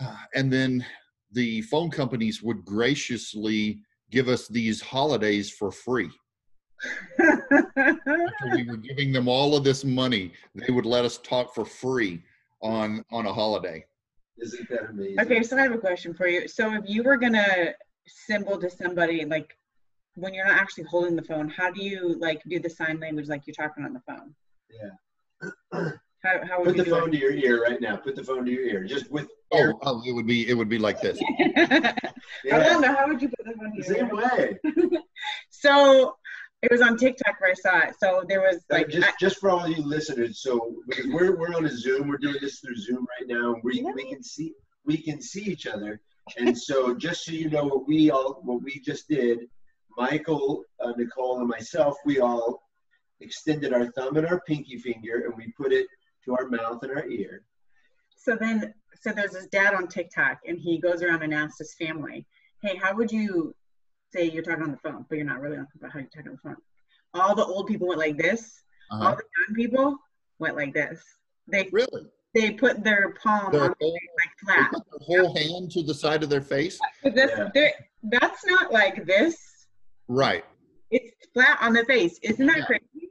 uh, and then the phone companies would graciously give us these holidays for free After we were giving them all of this money they would let us talk for free on on a holiday Isn't that amazing? Okay, so I have a question for you. So if you were gonna symbol to somebody, like when you're not actually holding the phone, how do you like do the sign language like you're talking on the phone? Yeah. (clears throat) How, how would you Put you the do phone to your ear right now. Put the phone to your ear. Just with oh, oh it would be it would be like this it? (laughs) I Yeah. don't know. How would you put the phone to your same ear? way. (laughs) So it was on TikTok where I saw it. So there was Like like, just I- just for all you listeners, so because we're we're on a Zoom, we're doing this through Zoom right now. and We we can see we can see each other, and so just so you know what we all what we just did, Michael, uh, Nicole, and myself, we all extended our thumb and our pinky finger, and we put it to our mouth and our ear. so then so there's this dad on TikTok and he goes around and asks his family, Hey, how would you say you're talking on the phone, but you're not really on the phone, how you're talking on the phone? All the old people went like this, uh-huh. all the young people went like this. They really they put their palm Their on whole- like They flat. put their whole hand to the side of their face But this Yeah. that's not like this. right It's flat on the face. Isn't that Yeah. crazy?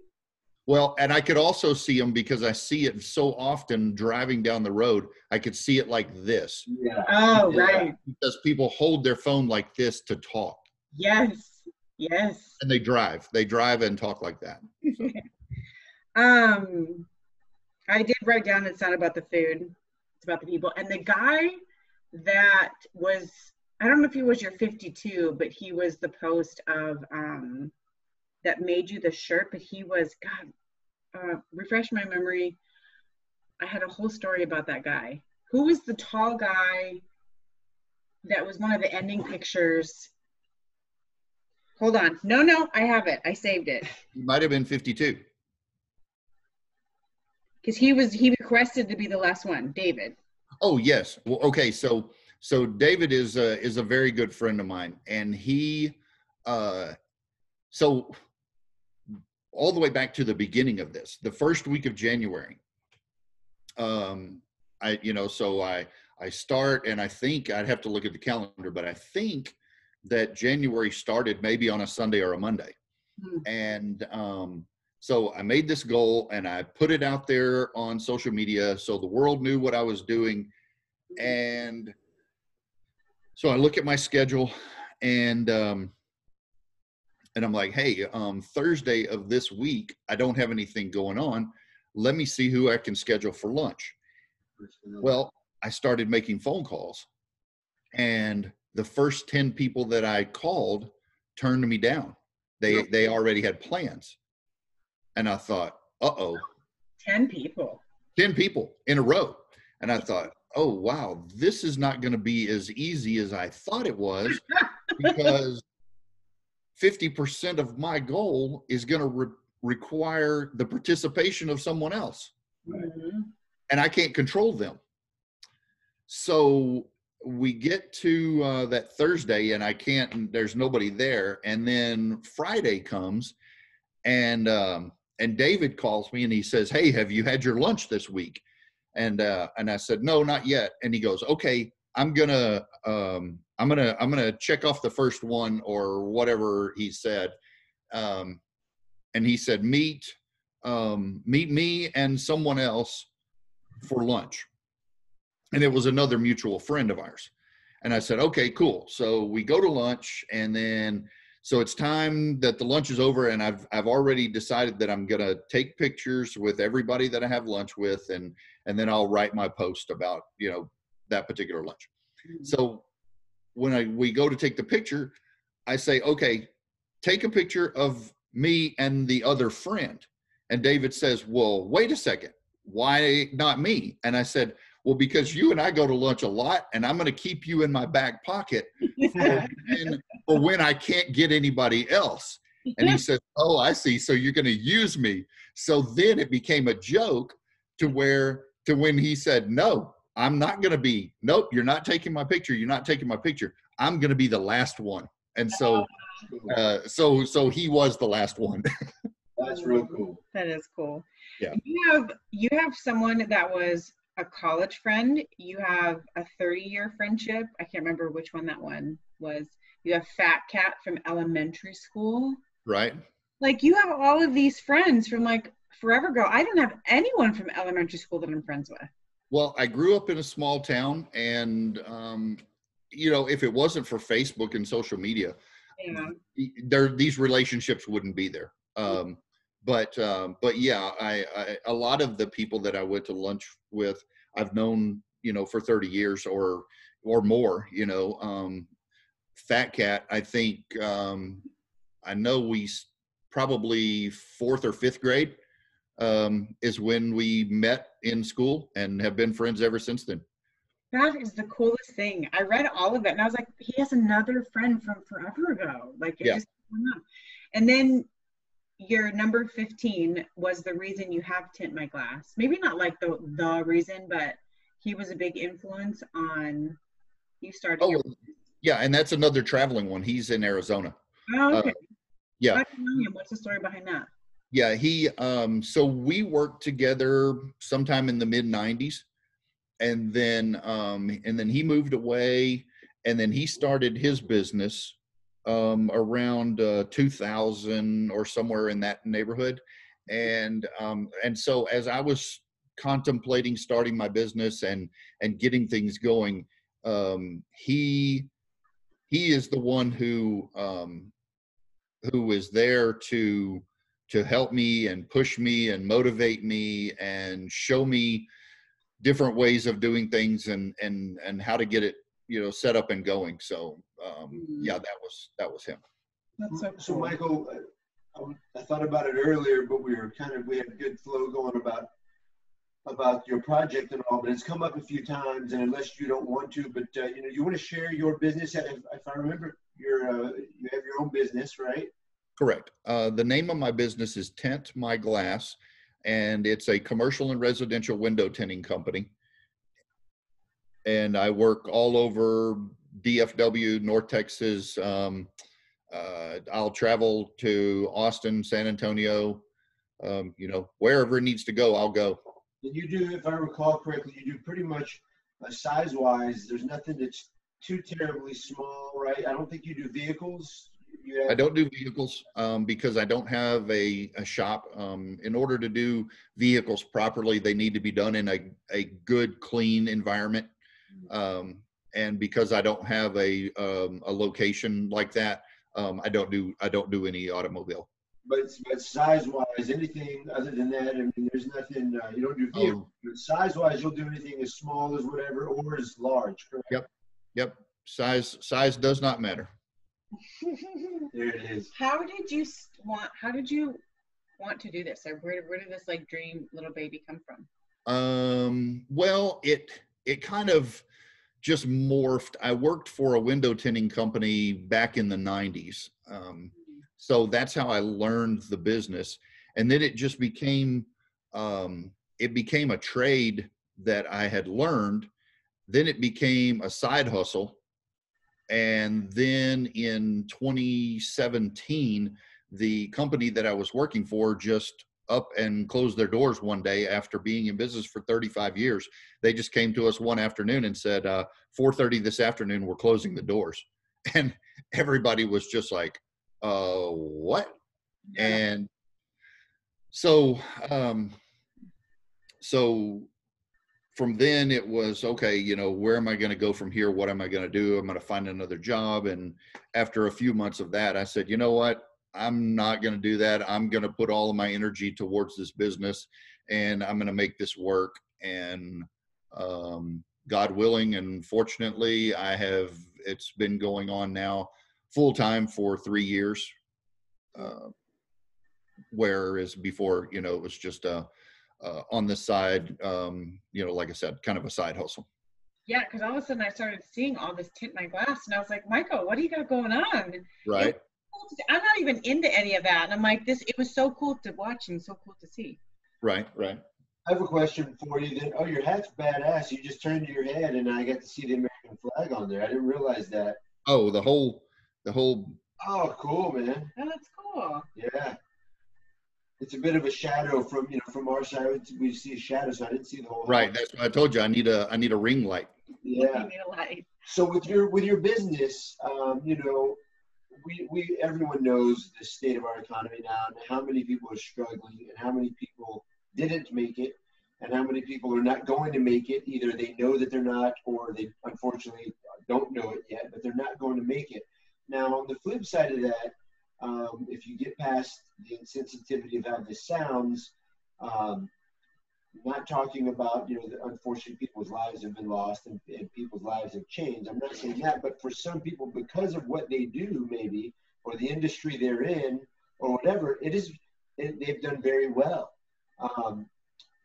Well, and I could also see them because I see it so often driving down the road. I could see it like this Yeah. Oh Yeah. right. because people hold their phone like this to talk Yes. Yes. and they drive. They drive and talk like that. (laughs) Um, I did write down it's not about the food, it's about the people. And the guy that was, I don't know if he was your 52, but he was the post of um, that made you the shirt. But he was, God, uh, refresh my memory. I had a whole story about that guy. Who was the tall guy that was one of the ending pictures? Hold on. No, no, I have it. I saved it. (laughs) He might have been 52. because he was he requested to be the last one david Oh yes. Well, okay. So so David is a, is a very good friend of mine, and he uh, so all the way back to the beginning of this, the first week of January. Um, I you know so I I start and I think I'd have to look at the calendar, but I think that January started maybe on a Sunday or a Monday, Hmm. and um, so I made this goal and I put it out there on social media so the world knew what I was doing. And so I look at my schedule and um and I'm like, hey, um Thursday of this week, I don't have anything going on. Let me see who I can schedule for lunch. Well, I started making phone calls. And the first 10 people that I called turned me down. They they already had plans. And I thought, uh-oh, 10 people 10 people in a row. And I thought, oh, wow, this is not going to be as easy as I thought it was (laughs) because 50% of my goal is going to re- require the participation of someone else Mhm. and I can't control them. So we get to uh, that Thursday and I can't, there's nobody there. And then Friday comes and, um, and David calls me and he says, Hey, have you had your lunch this week? And, uh, and I said, no, not yet. And he goes, okay, I'm gonna, um, I'm gonna, I'm gonna check off the first one or whatever he said. Um, and he said, meet, um, meet me and someone else for lunch. And it was another mutual friend of ours. And I said, okay, cool. So we go to lunch and then so it's time that the lunch is over and I've I've already decided that I'm gonna take pictures with everybody that I have lunch with and and then I'll write my post about, you know, that particular lunch. Mm-hmm. So when I we go to take the picture, I say, okay, take a picture of me and the other friend. And David says, Well, wait a second. Why not me? And I said, Well, because you and I go to lunch a lot, and I'm going to keep you in my back pocket for (laughs) when, for when I can't get anybody else. And he said, Oh, I see. So you're going to use me. So then it became a joke to where, to when he said, No, I'm not going to be, nope, you're not taking my picture. You're not taking my picture. I'm going to be the last one. And so, uh, so, so he was the last one. (laughs) That's real cool. That is cool. Yeah. You have you have someone that was a college friend. You have a 30 year friendship. I can't remember which one that one was. You have Fat Cat from elementary school. right? Like you have all of these friends from like forever ago. I don't have anyone from elementary school that I'm friends with. Well, I grew up in a small town, and um, you know, if it wasn't for Facebook and social media, Yeah. there these relationships wouldn't be there. Um, but um, but yeah, I, I a lot of the people that I went to lunch with, I've known you know for thirty years or or more. You know, um, Fat Cat, I think um, I know we probably fourth or fifth grade um, is when we met in school and have been friends ever since then. That is the coolest thing. I read all of it and I was like, he has another friend from forever ago. Like it Yeah. just. And then your number 15 was the reason you have tint my glass. Maybe not like the the reason, but he was a big influence on you started Oh, your yeah, and that's another traveling one. He's in Arizona. Oh, uh, okay. Yeah, know him. What's the story behind that? yeah. He um, so we worked together sometime in the mid '90s, and then um, and then he moved away, and then he started his business um, around uh, 2000 or somewhere in that neighborhood, and um, and so as I was contemplating starting my business and and getting things going, um, he he is the one who um, who is there to to help me and push me and motivate me and show me different ways of doing things and and and how to get it you know set up and going so um yeah that was that was him so So. Michael, uh, um, I thought about it earlier, but we were kind of, we had a good flow going about, about your project and all, but it's come up a few times and unless you don't want to, but, uh, you know, you want to share your business. If, if I remember, you're, uh, you have your own business, right? correct uh the name of my business is tint my glass and it's a commercial and residential window tinting company and i work all over dfw north texas um uh, I'll travel to Austin, San Antonio, um, you know, wherever it needs to go, I'll go. And you do, if I recall correctly, you do pretty much uh, size-wise, there's nothing that's too terribly small, right? I don't think you do vehicles. You have, I don't do vehicles um, because I don't have a, a shop. Um, in order to do vehicles properly, they need to be done in a, a good, clean environment. Um, and because I don't have a, um, a location like that, um, I don't do I don't do any automobile. But, but size-wise, anything other than that, I mean, there's nothing, uh, you don't do vehicles. Oh, But size-wise, you'll do anything as small as whatever or as large, correct? Yep. yep, size size does not matter. (laughs) There it is. how did you want how did you want to do this or where, where did this like dream little baby come from Um, well, it it kind of just morphed. I worked for a window tinting company back in the '90s, um, so that's how I learned the business. and then it just became um, it became a trade that I had learned. Then it became a side hustle, and then in 2017, the company that I was working for just up and closed their doors one day after being in business for 35 years. They just came to us one afternoon and said, uh, 4:30 this afternoon, we're closing the doors, (laughs) and everybody was just like, uh, "What?" Yeah. And so, um, so from then it was okay you know where am i going to go from here what am i going to do i'm going to find another job and after a few months of that i said you know what i'm not going to do that i'm going to put all of my energy towards this business and i'm going to make this work and um, god willing and fortunately i have it's been going on now full time for three years uh, whereas before you know it was just a uh, on the side, um, you know, like I said, kind of a side hustle. Yeah, because all of a sudden I started seeing all this tint in my glass, and I was like, Michael, what do you got going on? Right. I'm not even into any of that, and I'm like, this. It was so cool to watch and so cool to see. Right. Right. I have a question for you. Then, oh, your hat's badass. You just turned your head, and I got to see the American flag on there. I didn't realize that. Oh, the whole, the whole. Oh, cool, man. Oh, that's cool. Yeah it's a bit of a shadow from you know from our side. We see a shadow, so I didn't see the whole. Right. House. That's what I told you. I need a I need a ring light. Yeah. (laughs) need a light. So with your with your business, um, you know, we we everyone knows the state of our economy now, and how many people are struggling, and how many people didn't make it, and how many people are not going to make it. Either they know that they're not, or they unfortunately don't know it yet, but they're not going to make it. Now, on the flip side of that um, if you get past the insensitivity of how this sounds, um, not talking about, you know, the, unfortunately people's lives have been lost and, and, people's lives have changed. I'm not saying that, but for some people, because of what they do, maybe, or the industry they're in, or whatever, it is, it, they've done very well. Um,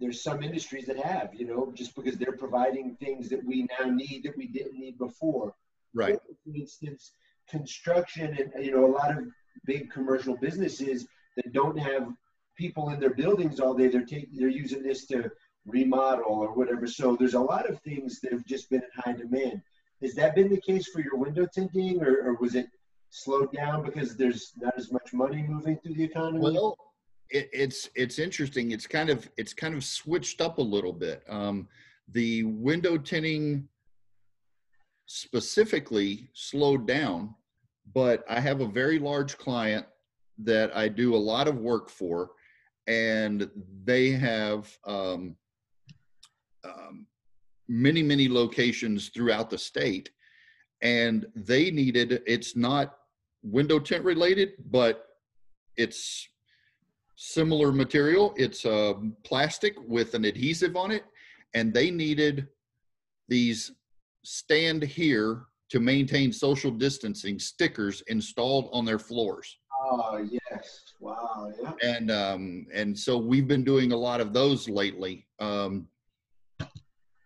there's some industries that have, you know, just because they're providing things that we now need that we didn't need before. Right. For instance, construction and, you know, a lot of big commercial businesses that don't have people in their buildings all day. They're taking, they're using this to remodel or whatever. So there's a lot of things that have just been in high demand. Has that been the case for your window tinting, or, or was it slowed down because there's not as much money moving through the economy? Well, it, it's it's interesting. It's kind of it's kind of switched up a little bit. Um, the window tinting specifically slowed down but I have a very large client that I do a lot of work for, and they have um, um, many, many locations throughout the state. And they needed, it's not window tint related, but it's similar material. It's uh, plastic with an adhesive on it. And they needed these stand here to maintain social distancing stickers installed on their floors. Oh yes, wow, yeah. And um, and so we've been doing a lot of those lately. Um,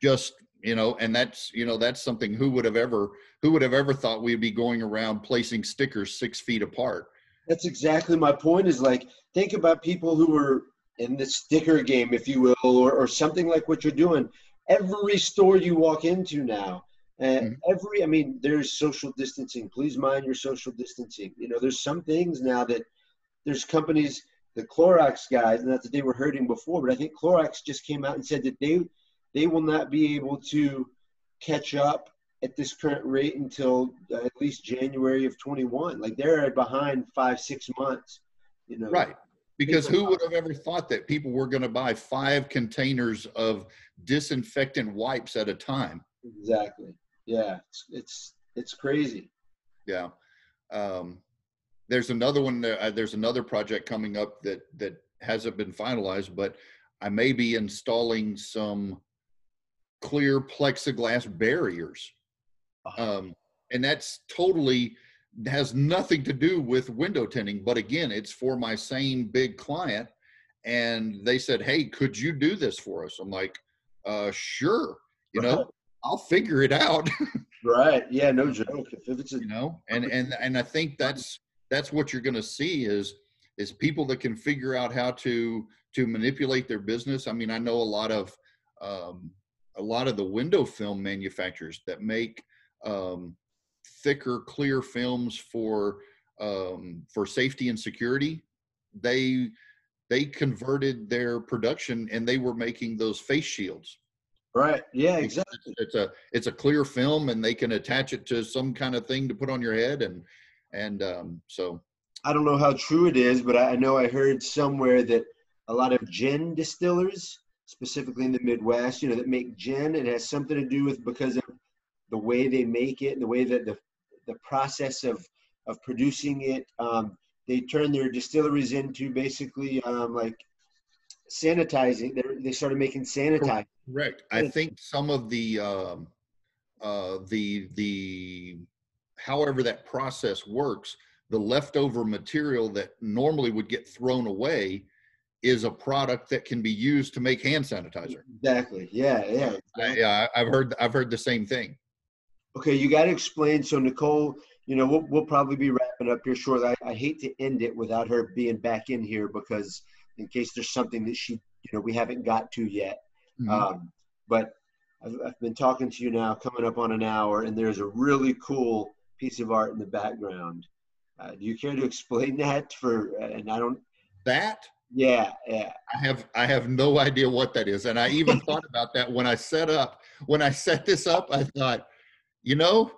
just you know, and that's you know that's something who would have ever who would have ever thought we'd be going around placing stickers six feet apart. That's exactly my point. Is like think about people who are in the sticker game, if you will, or, or something like what you're doing. Every store you walk into now and mm-hmm. every, I mean, there's social distancing. Please mind your social distancing. You know, there's some things now that there's companies, the Clorox guys, not that they were hurting before, but I think Clorox just came out and said that they they will not be able to catch up at this current rate until uh, at least January of 21. Like they're behind five, six months. You know, right? Because who would have ever thought that people were going to buy five containers of disinfectant wipes at a time? Exactly yeah, it's it's, it's crazy. Yeah. Um, there's another one. There, uh, there's another project coming up that that hasn't been finalized, but I may be installing some clear plexiglass barriers, uh-huh. um, and that's totally has nothing to do with window tinting. But again, it's for my same big client, and they said, "Hey, could you do this for us?" I'm like, uh, "Sure." You know, I'll figure it out. (laughs) right. Yeah. No joke. If, it's a, you know, and and and I think that's that's what you're going to see is is people that can figure out how to to manipulate their business. I mean, I know a lot of um, a lot of the window film manufacturers that make um, thicker, clear films for um, for safety and security. They they converted their production and they were making those face shields. Right. Yeah. Exactly. It's, it's a it's a clear film and they can attach it to some kind of thing to put on your head and and um, so. I don't know how true it is, but I know I heard somewhere that a lot of gin distillers, specifically in the Midwest, you know, that make gin, it has something to do with because of the way they make it and the way that the the process of of producing it. Um, they turn their distilleries into basically um, like sanitizing. They're, they started making sanitizer. Correct. I think some of the um, uh, the the however that process works, the leftover material that normally would get thrown away is a product that can be used to make hand sanitizer. Exactly. Yeah. Yeah. Exactly. Yeah. I've heard I've heard the same thing. Okay, you got to explain. So Nicole, you know, we'll, we'll probably be wrapping up here shortly. I, I hate to end it without her being back in here because in case there's something that she, you know, we haven't got to yet. Mm-hmm. Um, but I've, I've, been talking to you now, coming up on an hour, and there's a really cool piece of art in the background. Uh, do you care to explain (laughs) that for? And I don't. That. Yeah, yeah. I have I have no idea what that is, and I even (laughs) thought about that when I set up when I set this up. I thought, you know,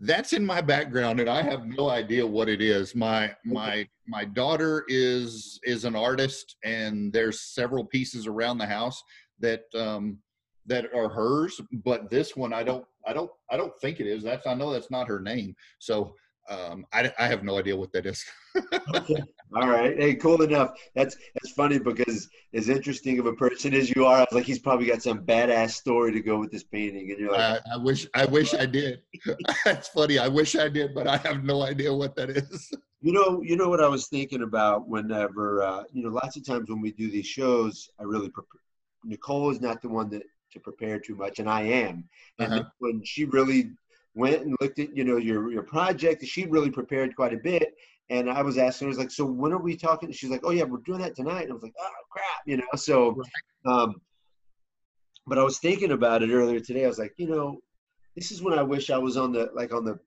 that's in my background, and I have no idea what it is. My my my daughter is is an artist, and there's several pieces around the house that um, that are hers, but this one I don't I don't I don't think it is. That's I know that's not her name. So um, I, I have no idea what that is. (laughs) okay. All right. Hey, cool enough. That's that's funny because as interesting of a person as you are, I was like, he's probably got some badass story to go with this painting, and you're like, I, I wish I wish I did. (laughs) that's funny. I wish I did, but I have no idea what that is. You know, you know what I was thinking about whenever, uh, you know, lots of times when we do these shows, I really prepare. Nicole is not the one that to prepare too much, and I am. And uh-huh. when she really went and looked at you know your your project. She really prepared quite a bit, and I was asking her, I was like, "So when are we talking?" She's like, "Oh yeah, we're doing that tonight." And I was like, "Oh crap," you know. So, um, but I was thinking about it earlier today. I was like, you know, this is when I wish I was on the like on the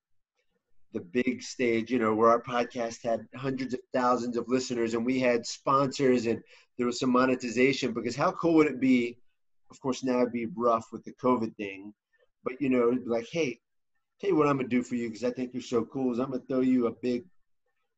the big stage, you know, where our podcast had hundreds of thousands of listeners and we had sponsors and there was some monetization. Because how cool would it be? Of course, now it'd be rough with the COVID thing, but you know, it'd be like, hey, tell you what I'm gonna do for you because I think you're so cool. Is I'm gonna throw you a big.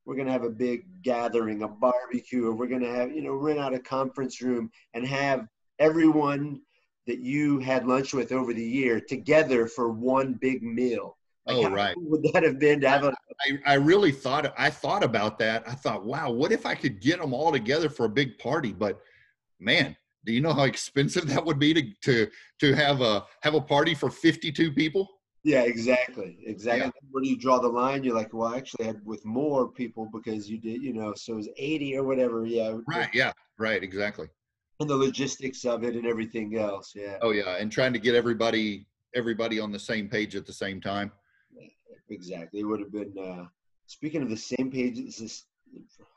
We're gonna have a big gathering, a barbecue, or we're gonna have you know rent out a conference room and have everyone that you had lunch with over the year together for one big meal. Like oh, right. would that have been to have a? I, I really thought I thought about that. I thought, wow, what if I could get them all together for a big party? But man, do you know how expensive (laughs) that would be to to to have a have a party for 52 people? Yeah, exactly, exactly. Yeah. Where do you draw the line? You're like, well, I actually had with more people because you did, you know, so it was 80 or whatever. Yeah. Right. Yeah. Right. Exactly. And the logistics of it and everything else. Yeah. Oh yeah, and trying to get everybody everybody on the same page at the same time. Yeah, exactly. It would have been. Uh, speaking of the same page, this,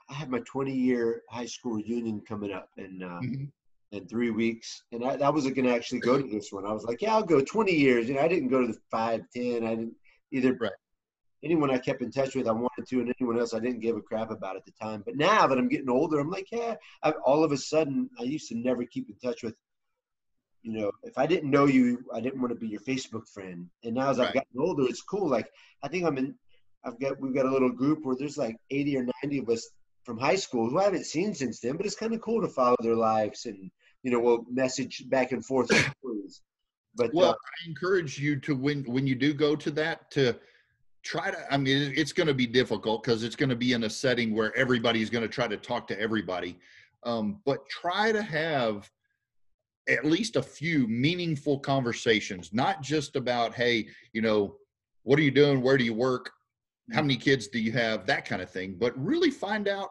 I have my 20 year high school reunion coming up, and uh, mm-hmm in three weeks. And I, I wasn't going to actually go to this one. I was like, yeah, I'll go 20 years. You know, I didn't go to the five, 10. I didn't either. Right. Anyone I kept in touch with, I wanted to, and anyone else I didn't give a crap about at the time. But now that I'm getting older, I'm like, yeah. I've, all of a sudden, I used to never keep in touch with. You know, if I didn't know you, I didn't want to be your Facebook friend. And now as right. I've gotten older, it's cool. Like I think I'm in. I've got we've got a little group where there's like 80 or 90 of us from high school who I haven't seen since then, but it's kind of cool to follow their lives and you know, we'll message back and forth. but well, uh, I encourage you to when when you do go to that to try to. I mean, it's going to be difficult because it's going to be in a setting where everybody's going to try to talk to everybody. Um, but try to have at least a few meaningful conversations, not just about, hey, you know, what are you doing? Where do you work? How many kids do you have? That kind of thing. But really find out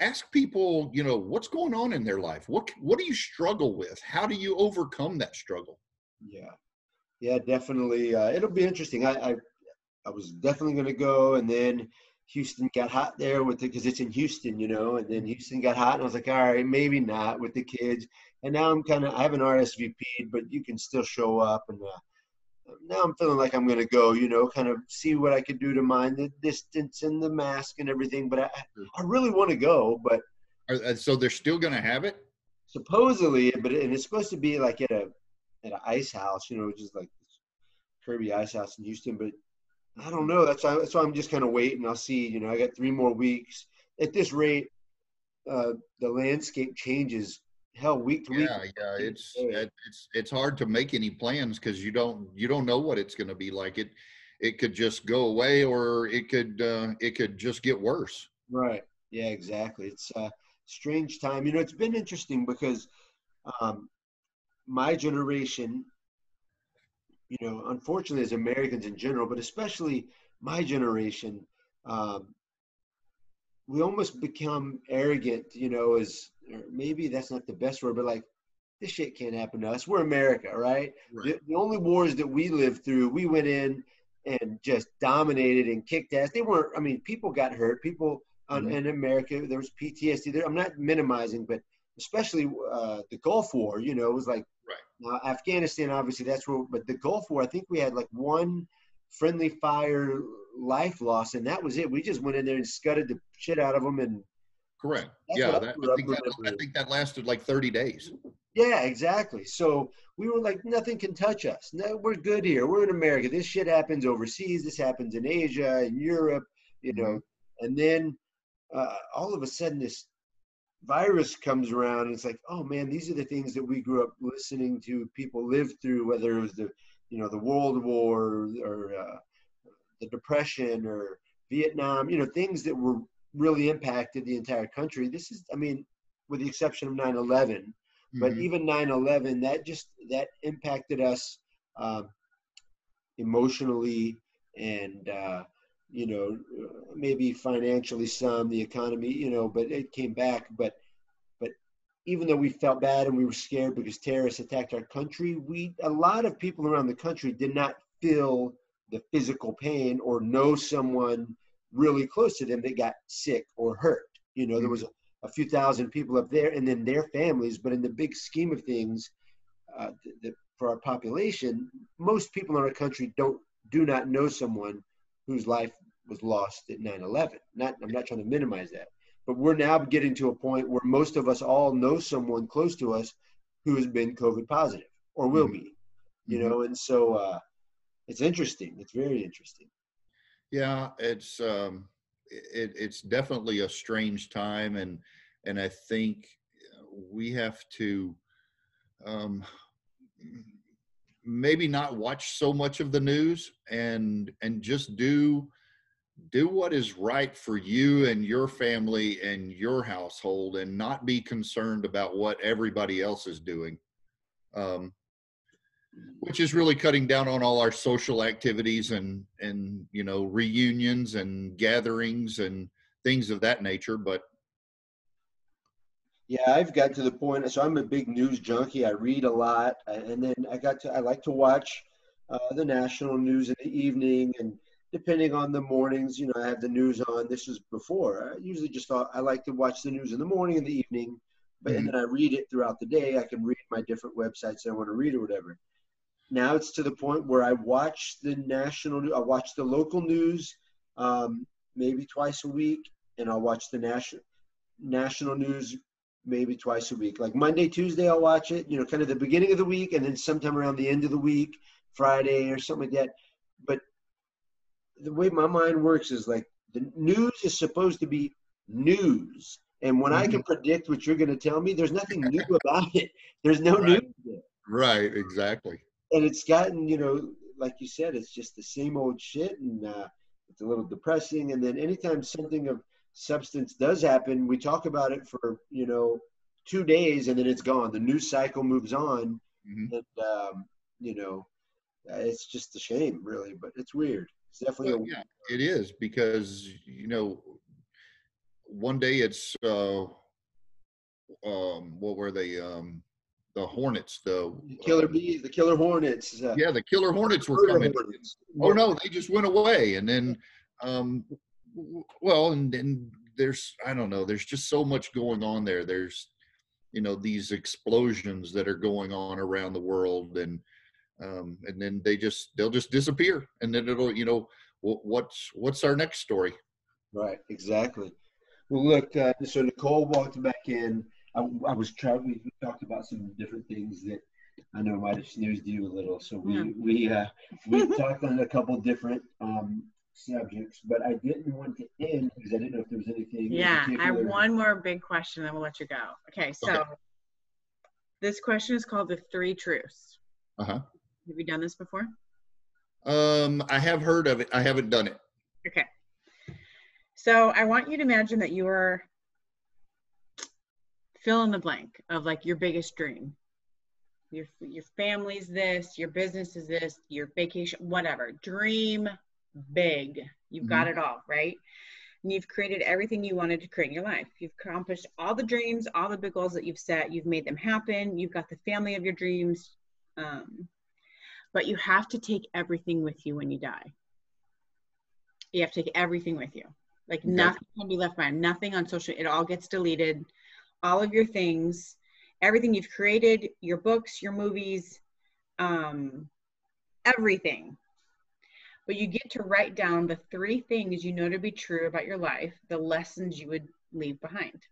ask people you know what's going on in their life? What what do you struggle with? How do you overcome that struggle? Yeah. Yeah definitely uh, it'll be interesting. I i, I was definitely going to go and then Houston got hot there with the because it's in Houston, you know, and then Houston got hot, and I was like, all right, maybe not with the kids. And now I'm kind of I haven't RSVP'd, but you can still show up, and uh, now I'm feeling like I'm gonna go, you know, kind of see what I could do to mind the distance and the mask and everything. But I I really want to go, but Are- uh, so they're still going to have it. supposedly, but and it's supposed to be like at a at an ice house, you know, which is like Kirby Ice House in Houston. But I don't know. That's why, that's why I'm just kind of waiting. I'll see. You know, I got three more weeks. At this rate, uh, the landscape changes. Hell, week to week. Yeah, yeah. It's it's it's hard to make any plans because you don't you don't know what it's going to be like. It it could just go away or it could uh, it could just get worse. Right. Yeah, exactly. It's a strange time. You know, it's been interesting because um, my generation, you know, unfortunately, as Americans in general, but especially my generation, um, we almost become arrogant, you know, as maybe that's not the best word, but like, this shit can't happen to us. We're America, right? The, the only wars that we lived through, we went in and just dominated and kicked ass. They weren't. I mean, people got hurt. People on, Mhm. in America, there was PTSD. There, I'm not minimizing, but especially uh, the Gulf War. You know, it was like Right. now Afghanistan. Obviously, that's where. But the Gulf War, I think we had like one friendly fire life loss, and that was it. We just went in there and scudded the shit out of them, and Correct. That's yeah, that, I think that I think that lasted like 30 days. Yeah, exactly. So we were like, nothing can touch us. No, we're good here. We're in America. This shit happens overseas. This happens in Asia, in Europe, you know. And then uh, all of a sudden, this virus comes around, and it's like, oh man, these are the things that we grew up listening to people live through, whether it was the, you know, the World War or uh, the Depression or Vietnam, you know, things that were really impacted the entire country. This is, I mean, with the exception of 9 11 but Mhm. even 9-11 that just that impacted us um, emotionally and uh, you know maybe financially some the economy you know but it came back but but even though we felt bad and we were scared because terrorists attacked our country we a lot of people around the country did not feel the physical pain or know someone really close to them that got sick or hurt. You know there was a, a few thousand people up there and then their families but in the big scheme of things uh, the, the, for our population most people in our country don't do not know someone whose life was lost at 9-11 not i'm not trying to minimize that but we're now getting to a point where most of us all know someone close to us who has been covid positive or will Mhm. be you know and so uh, it's interesting. It's very interesting Yeah, it's um, it, it's definitely a strange time, and and I think we have to um, maybe not watch so much of the news and and just do do what is right for you and your family and your household, and not be concerned about what everybody else is doing. Um, which is really cutting down on all our social activities and and you know reunions and gatherings and things of that nature but Yeah, I've got to the point. So I'm a big news junkie. I read a lot, and then I got to. I like to watch uh, the national news in the evening, and depending on the mornings, you know, I have the news on. This was before. I usually just thought I like to watch the news in the morning and the evening, but and then I read it throughout the day. I can read my different websites that I want to read or whatever. Now it's to the point where I watch the national. I watch the local news um, maybe twice a week, and I'll watch the national national news maybe twice a week. Like Monday, Tuesday, I'll watch it, you know, kind of the beginning of the week and then sometime around the end of the week, Friday or something like that. But the way my mind works is like the news is supposed to be news. And when I can predict what you're going to tell me, there's nothing new about it. There's no Right. news there. right exactly And it's gotten, you know, like you said, it's just the same old shit. And uh, it's a little depressing. And then anytime something of substance does happen, we talk about it for, you know, two days and then it's gone. The news cycle moves on. Mhm. And, um, you know, it's just a shame, really, but it's weird. It's definitely Well, a, yeah it is because you know one day it's uh um what were they um the hornets the the killer uh, bees, the killer hornets. Uh, yeah the killer hornets were coming hornets. oh no they just went away and then um well, and, then there's I don't know. There's just so much going on there. There's you know these explosions that are going on around the world, and um, and then they just they'll just disappear, and then it'll you know what's what's our next story? Right, exactly. Well, look, uh, so Nicole walked back in. I, I was trying. We talked about some different things that I know might have snoozed you a little. So we yeah. we uh, we (laughs) talked on a couple different um, subjects, but I didn't want to end because I didn't know if there was anything. Yeah, I have one more big question, then we'll let you go. Okay, so okay. this question is called the three truths. Uh huh. Have you done this before? Um, I have heard of it. I haven't done it. Okay. So I want you to imagine that you are fill in the blank of like your biggest dream. Your your family's this, your business is this, your vacation, whatever. Dream big. You've mm-hmm. got it all, right? And you've created everything you wanted to create in your life. You've accomplished all the dreams, all the big goals that you've set. You've made them happen. You've got the family of your dreams. Um, but you have to take everything with you when you die. You have to take everything with you. Like okay. nothing can be left behind. Nothing on social. It all gets deleted. All of your things, everything you've created, your books, your movies, um, everything but you get to write down the three things you know to be true about your life, the lessons you would leave behind.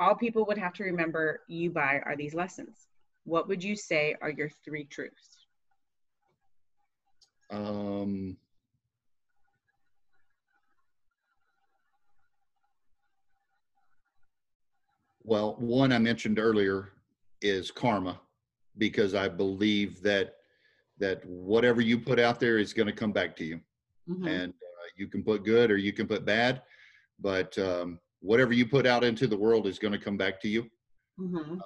All people would have to remember you by are these lessons. What would you say are your three truths? Um, well, one I mentioned earlier is karma, because I believe that that whatever you put out there is going to come back to you mm-hmm. and uh, you can put good or you can put bad but um, whatever you put out into the world is going to come back to you mm-hmm. um,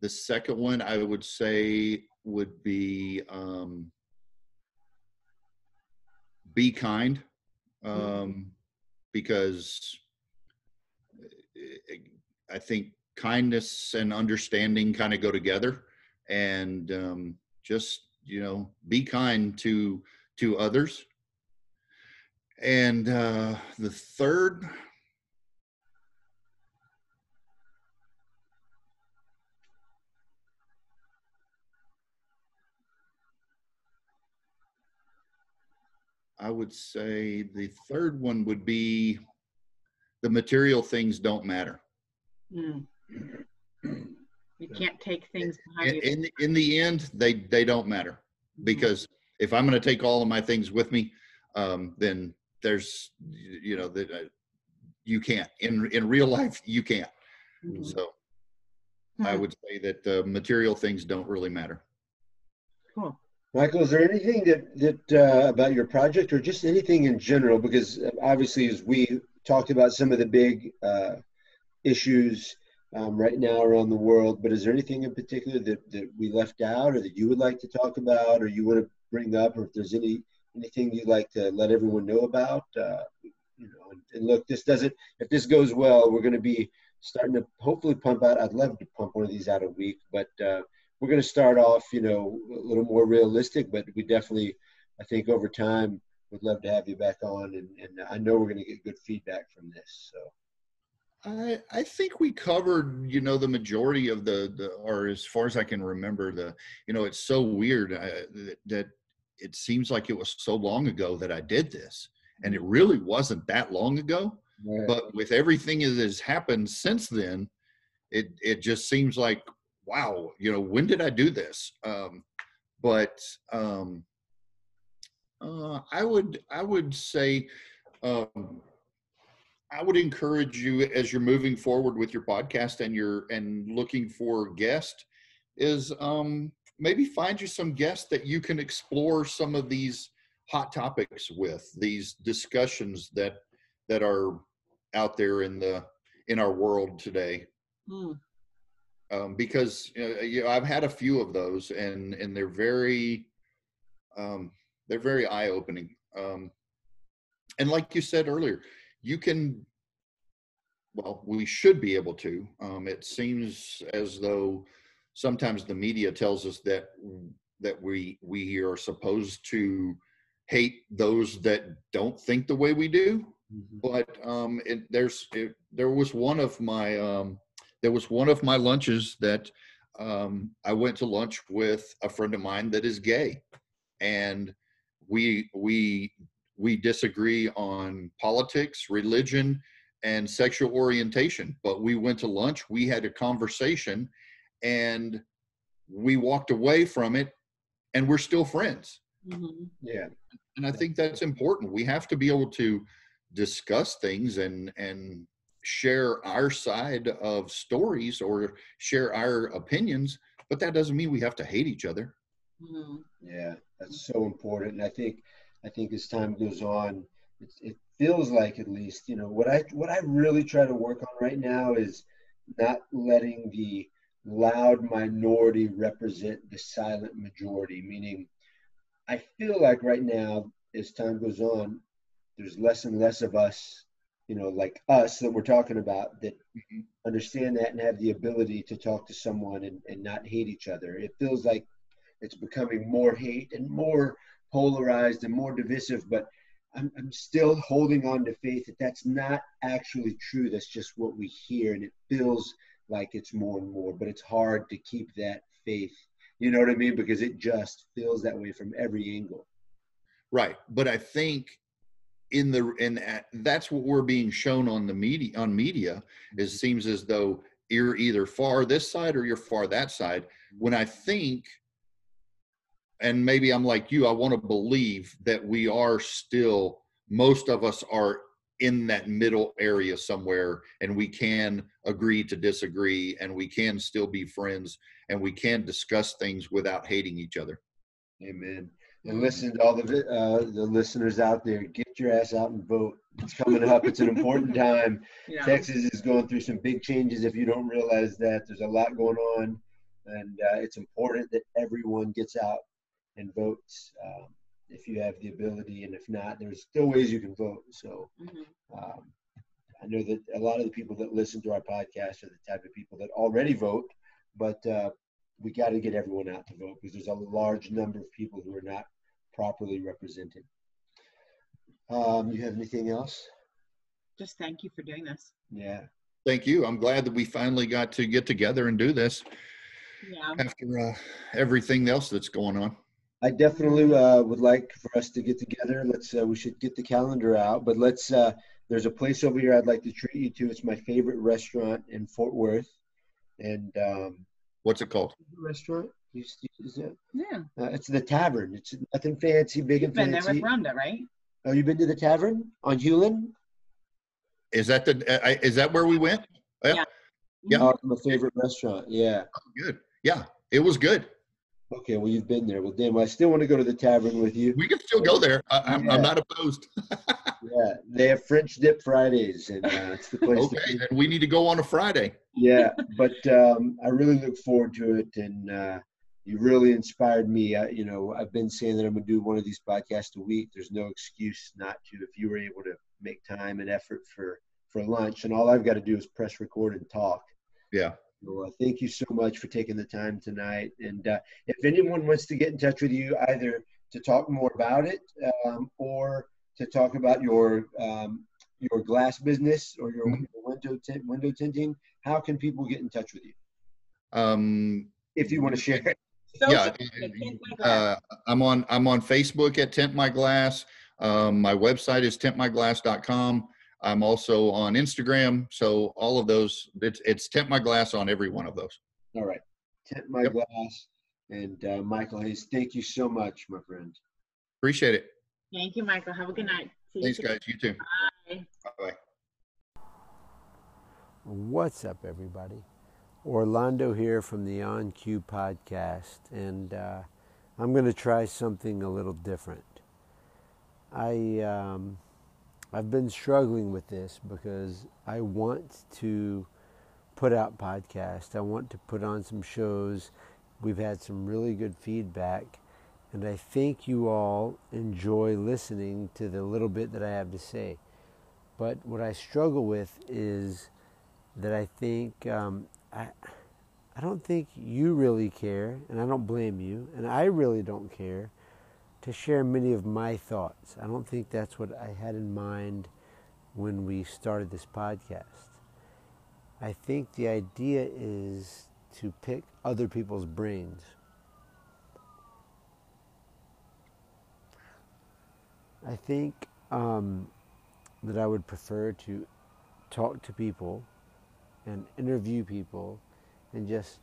the second one i would say would be um, be kind mm-hmm. um, because uh, i think kindness and understanding kind of go together. And um, just you know be kind to to others. And uh, the third I would say the third one would be the material things don't matter. Mm. You can't take things behind in, you. In, in the end, they they don't matter because mm-hmm. if I'm going to take all of my things with me, um, then there's you know that uh, you can't in in real life you can't. Mm-hmm. So hmm. I would say that uh, material things don't really matter. Cool. Michael, is there anything that that uh, about your project or just anything in general? Because uh, obviously, as we talked about some of the big uh, issues um, right now around the world. But is there anything in particular that, that we left out or that you would like to talk about or you want to bring up or if there's any anything you'd like to let everyone know about? Uh, you know, and, and, look, this doesn't, if this goes well, we're going to be starting to hopefully pump out. I'd love to pump one of these out a week, but uh, we're going to start off, you know, a little more realistic, but we definitely, I think over time, would love to have you back on. And, and I know we're going to get good feedback from this. So. I, I think we covered, you know, the majority of the, the, or as far as I can remember, the, you know, it's so weird uh, that, that it seems like it was so long ago that I did this, and it really wasn't that long ago. But with everything that has happened since then, it it just seems like, wow, you know, when did I do this? Um, but um, uh, I would I would say. Um, I would encourage you as you're moving forward with your podcast and you're and looking for guests is um, maybe find you some guests that you can explore some of these hot topics with these discussions that that are out there in the in our world today. Mm. Um, because uh, you know, I've had a few of those and and they're very um, they're very eye opening. Um, and like you said earlier, you can well we should be able to um, it seems as though sometimes the media tells us that that we we are supposed to hate those that don't think the way we do. Mhm. But um, it, there's it, there was one of my um, there was one of my lunches that um, I went to lunch with a friend of mine that is gay, and we we we disagree on politics, religion, and sexual orientation. But we went to lunch. We had a conversation, and we walked away from it, and we're still friends. Mhm. Yeah. And I think that's important. We have to be able to discuss things and and share our side of stories or share our opinions, but that doesn't mean we have to hate each other. Mhm. Yeah, that's so important. And I think, I think as time goes on, it, it feels like at least, you know, what I what I really try to work on right now is not letting the loud minority represent the silent majority. Meaning, I feel like right now, as time goes on, there's less and less of us, you know, like us that we're talking about that Mhm. understand that and have the ability to talk to someone and, and not hate each other. It feels like it's becoming more hate and more polarized and more divisive, but I'm, I'm still holding on to faith that that's not actually true. That's just what we hear, and it feels like it's more and more, but it's hard to keep that faith. You know what I mean? Because it just feels that way from every angle. Right. But I think in the and that's what we're being shown on the media on media it mm-hmm. seems as though you're either far this side or you're far that side. When I think and maybe I'm like you, I want to believe that we are still most of us are in that middle area somewhere and we can agree to disagree and we can still be friends and we can discuss things without hating each other. Amen. And listen to all the uh, the listeners out there. Get your ass out and vote. It's coming up. It's an important (laughs) time. Yeah. Texas is going through some big changes. If you don't realize that, there's a lot going on, and uh, it's important that everyone gets out and votes um, if you have the ability, and if not, there's still ways you can vote. So Mhm. um, I know that a lot of the people that listen to our podcast are the type of people that already vote, but uh, we got to get everyone out to vote because there's a large number of people who are not properly represented. Um, you have anything else? Just thank you for doing this. Yeah. Thank you. I'm glad that we finally got to get together and do this Yeah. after uh, everything else that's going on. I definitely uh, would like for us to get together. Let's. Uh, we should get the calendar out, but let's. Uh, there's a place over here I'd like to treat you to. It's my favorite restaurant in Fort Worth, and um, What's it called? restaurant. You, is it? Yeah. Uh, it's the Tavern. It's nothing fancy, big and fancy. Been there fancy. with Rhonda, right? Oh, you been to the Tavern on Hulen? Is that the? Uh, is that where we went? Yeah. Yeah. Oh, my favorite restaurant. Yeah. Good. Yeah, it was good. Okay. Well, you've been there. Well, damn. I still want to go to the Tavern with you. We can still go there. I, I'm, Yeah. I'm not opposed. (laughs) Yeah. They have French dip Fridays, and uh, it's the place. okay, then we need to go on a Friday. yeah (laughs) but um, i really look forward to it and uh, you really inspired me I, you know i've been saying that i'm going to do one of these podcasts a week there's no excuse not to if you were able to make time and effort for for lunch and all i've got to do is press record and talk Yeah. So uh, thank you so much for taking the time tonight and uh, if anyone wants to get in touch with you either to talk more about it um, or to talk about your um, your glass business or your Mhm. window tint, window tinting how can people get in touch with you Um, if you want to share it? yeah, uh, I'm on I'm on Facebook at Tint My Glass. Um, my website is tintmyglass.com. I'm also on Instagram. So all of those, it's it's Tint My Glass on every one of those. All right. Tint my Yep. glass. And uh, Michael Hays, thank you so much, my friend. Appreciate it. Thank you, Michael. Have a good night. See Thanks, soon. guys. You too. Bye. Bye. What's up, everybody? Orlando here from the On Queue podcast, and uh, I'm going to try something a little different. I um, I've been struggling with this because I want to put out podcasts. I want to put on some shows. We've had some really good feedback, and I think you all enjoy listening to the little bit that I have to say. But what I struggle with is that I think um, I I don't think you really care, and I don't blame you, and I really don't care to share many of my thoughts. I don't think that's what I had in mind when we started this podcast. I think the idea is to pick other people's brains. I think um, that I would prefer to talk to people and interview people and just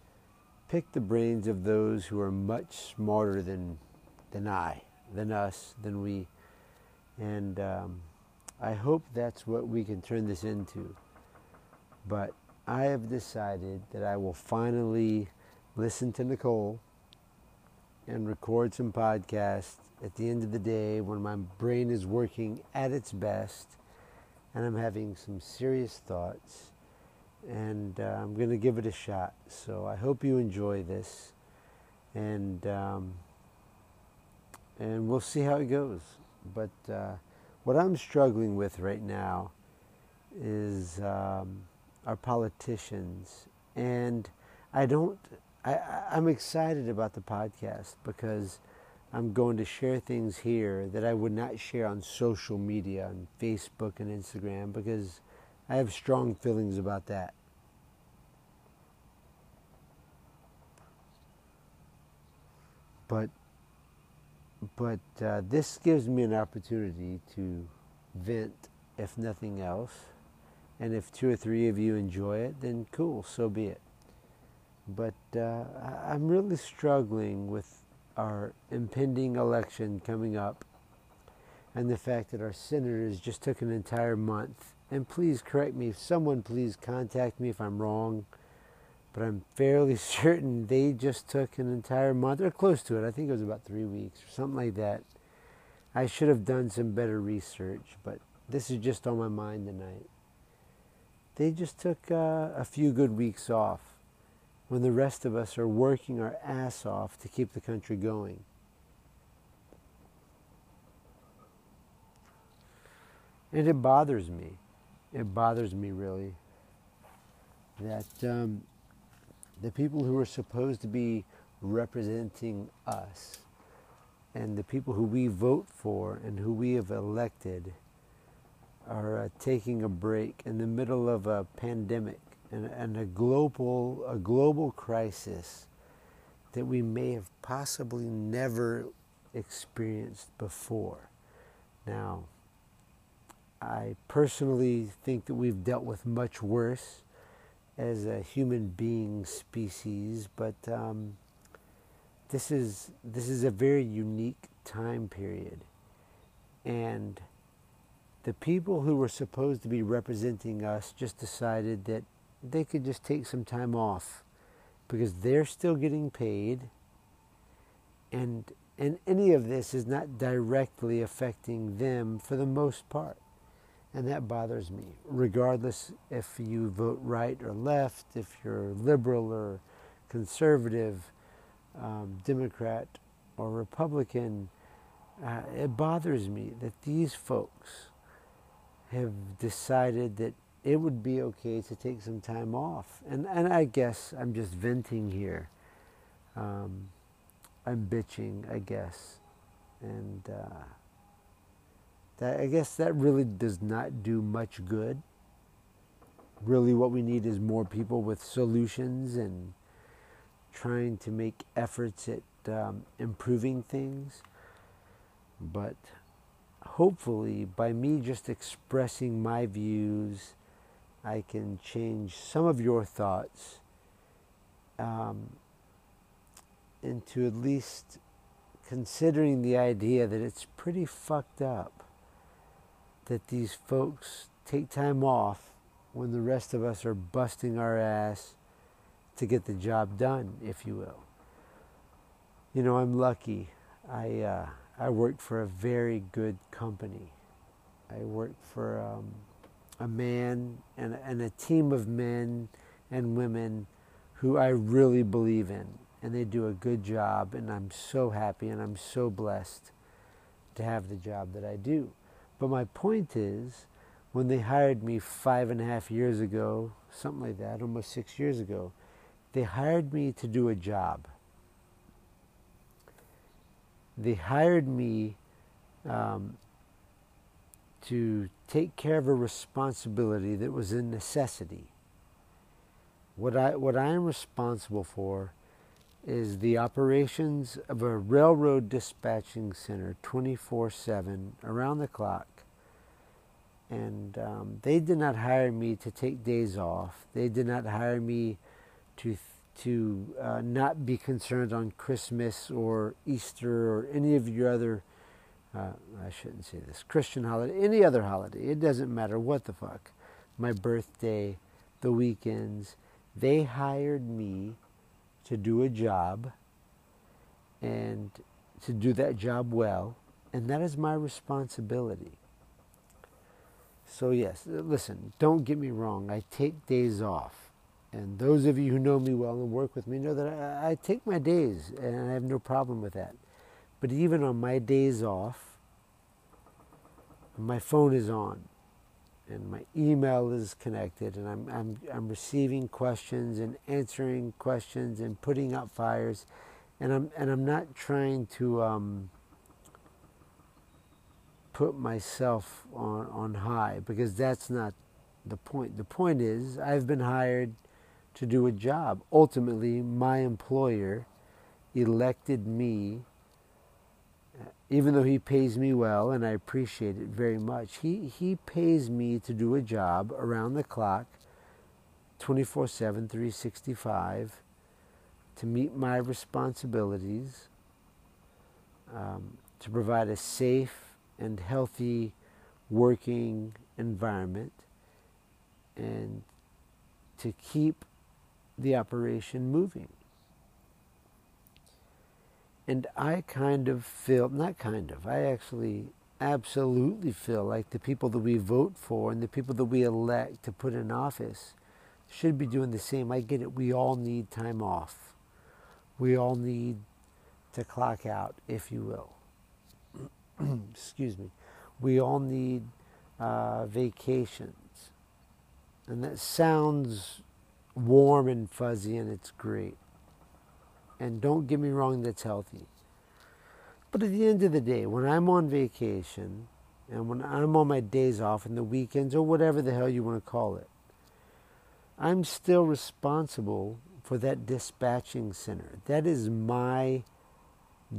pick the brains of those who are much smarter than than I, than us, than we, and um, I hope that's what we can turn this into. But I have decided that I will finally listen to Nicole and record some podcasts at the end of the day when my brain is working at its best and I'm having some serious thoughts. And uh, I'm going to give it a shot. So I hope you enjoy this. And, um, and we'll see how it goes. But uh, what I'm struggling with right now is um, our politicians. And I don't, I, I'm excited about the podcast because I'm going to share things here that I would not share on social media, on Facebook and Instagram, because I have strong feelings about that. But, but uh, this gives me an opportunity to vent, if nothing else. And if two or three of you enjoy it, then cool, so be it. But uh, I'm really struggling with our impending election coming up and the fact that our senators just took an entire month. And please correct me if someone please contact me if I'm wrong, but I'm fairly (laughs) certain they just took an entire month or close to it. I think it was about three weeks or something like that. I should have done some better research, but this is just on my mind tonight. They just took uh, a few good weeks off when the rest of us are working our ass off to keep the country going. And it bothers me. It bothers me really that um, the people who are supposed to be representing us and the people who we vote for and who we have elected are uh, taking a break in the middle of a pandemic and, and a global a global crisis that we may have possibly never experienced before. Now, I personally think that we've dealt with much worse as a human being species, but um, this is this is a very unique time period, and the people who were supposed to be representing us just decided that they could just take some time off because they're still getting paid. And and any of this is not directly affecting them for the most part and that bothers me regardless if you vote right or left if you're liberal or conservative um, democrat or republican uh, it bothers me that these folks have decided that it would be okay to take some time off. And, and I guess I'm just venting here. Um, I'm bitching, I guess. And uh, that, I guess that really does not do much good. Really, what we need is more people with solutions and trying to make efforts at um, improving things. But hopefully, by me just expressing my views, I can change some of your thoughts um, into at least considering the idea that it's pretty fucked up that these folks take time off when the rest of us are busting our ass to get the job done, if you will. You know, I'm lucky. I uh, I work for a very good company. I work for um, a man and, and a team of men and women who I really believe in. And they do a good job, and I'm so happy and I'm so blessed to have the job that I do. But my point is, when they hired me five and a half years ago, something like that, almost six years ago, they hired me to do a job. they hired me um, to take care of a responsibility that was a necessity. What I what I am responsible for is the operations of a railroad dispatching center 24 7 around the clock. And um, they did not hire me to take days off. They did not hire me to, to uh, not be concerned on Christmas or Easter or any of your other, uh, I shouldn't say this, Christian holiday, any other holiday. It doesn't matter what the fuck. My birthday, the weekends. They hired me to do a job and to do that job well, and that is my responsibility. So, yes, listen, don't get me wrong, I take days off. And those of you who know me well and work with me know that I, I take my days, and I have no problem with that. But even on my days off, my phone is on and my email is connected and I'm, I'm, I'm receiving questions and answering questions and putting out fires and I'm, and I'm not trying to um, put myself on, on high because that's not the point. The point is I've been hired to do a job. Ultimately, my employer elected me even though he pays me well and I appreciate it very much, he, he pays me to do a job around the clock, 24 7, 365, to meet my responsibilities, um, to provide a safe and healthy working environment, and to keep the operation moving. And I kind of feel, not kind of, I actually absolutely feel like the people that we vote for and the people that we elect to put in office should be doing the same. I get it. We all need time off. We all need to clock out, if you will. (clears throat) Excuse me. We all need uh, vacations. And that sounds warm and fuzzy and it's great. And don't get me wrong, that's healthy. But at the end of the day, when I'm on vacation and when I'm on my days off and the weekends or whatever the hell you want to call it, I'm still responsible for that dispatching center. That is my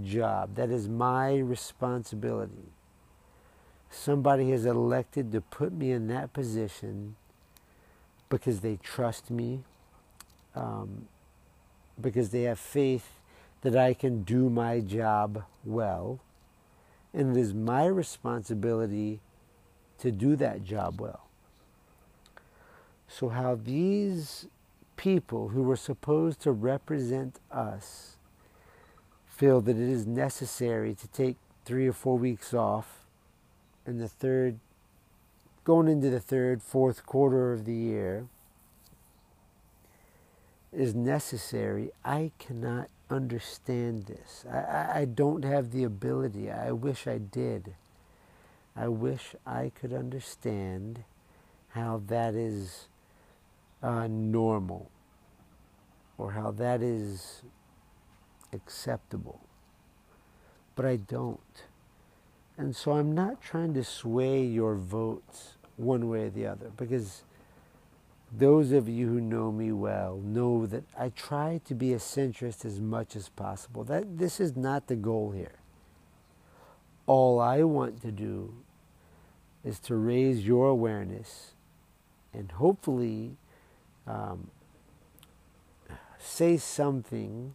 job. That is my responsibility. Somebody has elected to put me in that position because they trust me, um, because they have faith that I can do my job well. And it is my responsibility to do that job well. So, how these people who were supposed to represent us feel that it is necessary to take three or four weeks off in the third, going into the third, fourth quarter of the year is necessary, I cannot understand this. I, I, I, don't have the ability. I wish I did. I wish I could understand how that is uh, normal or how that is acceptable. But I don't. And so I'm not trying to sway your votes one way or the other because those of you who know me well know that I try to be a centrist as much as possible. That this is not the goal here. All I want to do is to raise your awareness and hopefully um, say something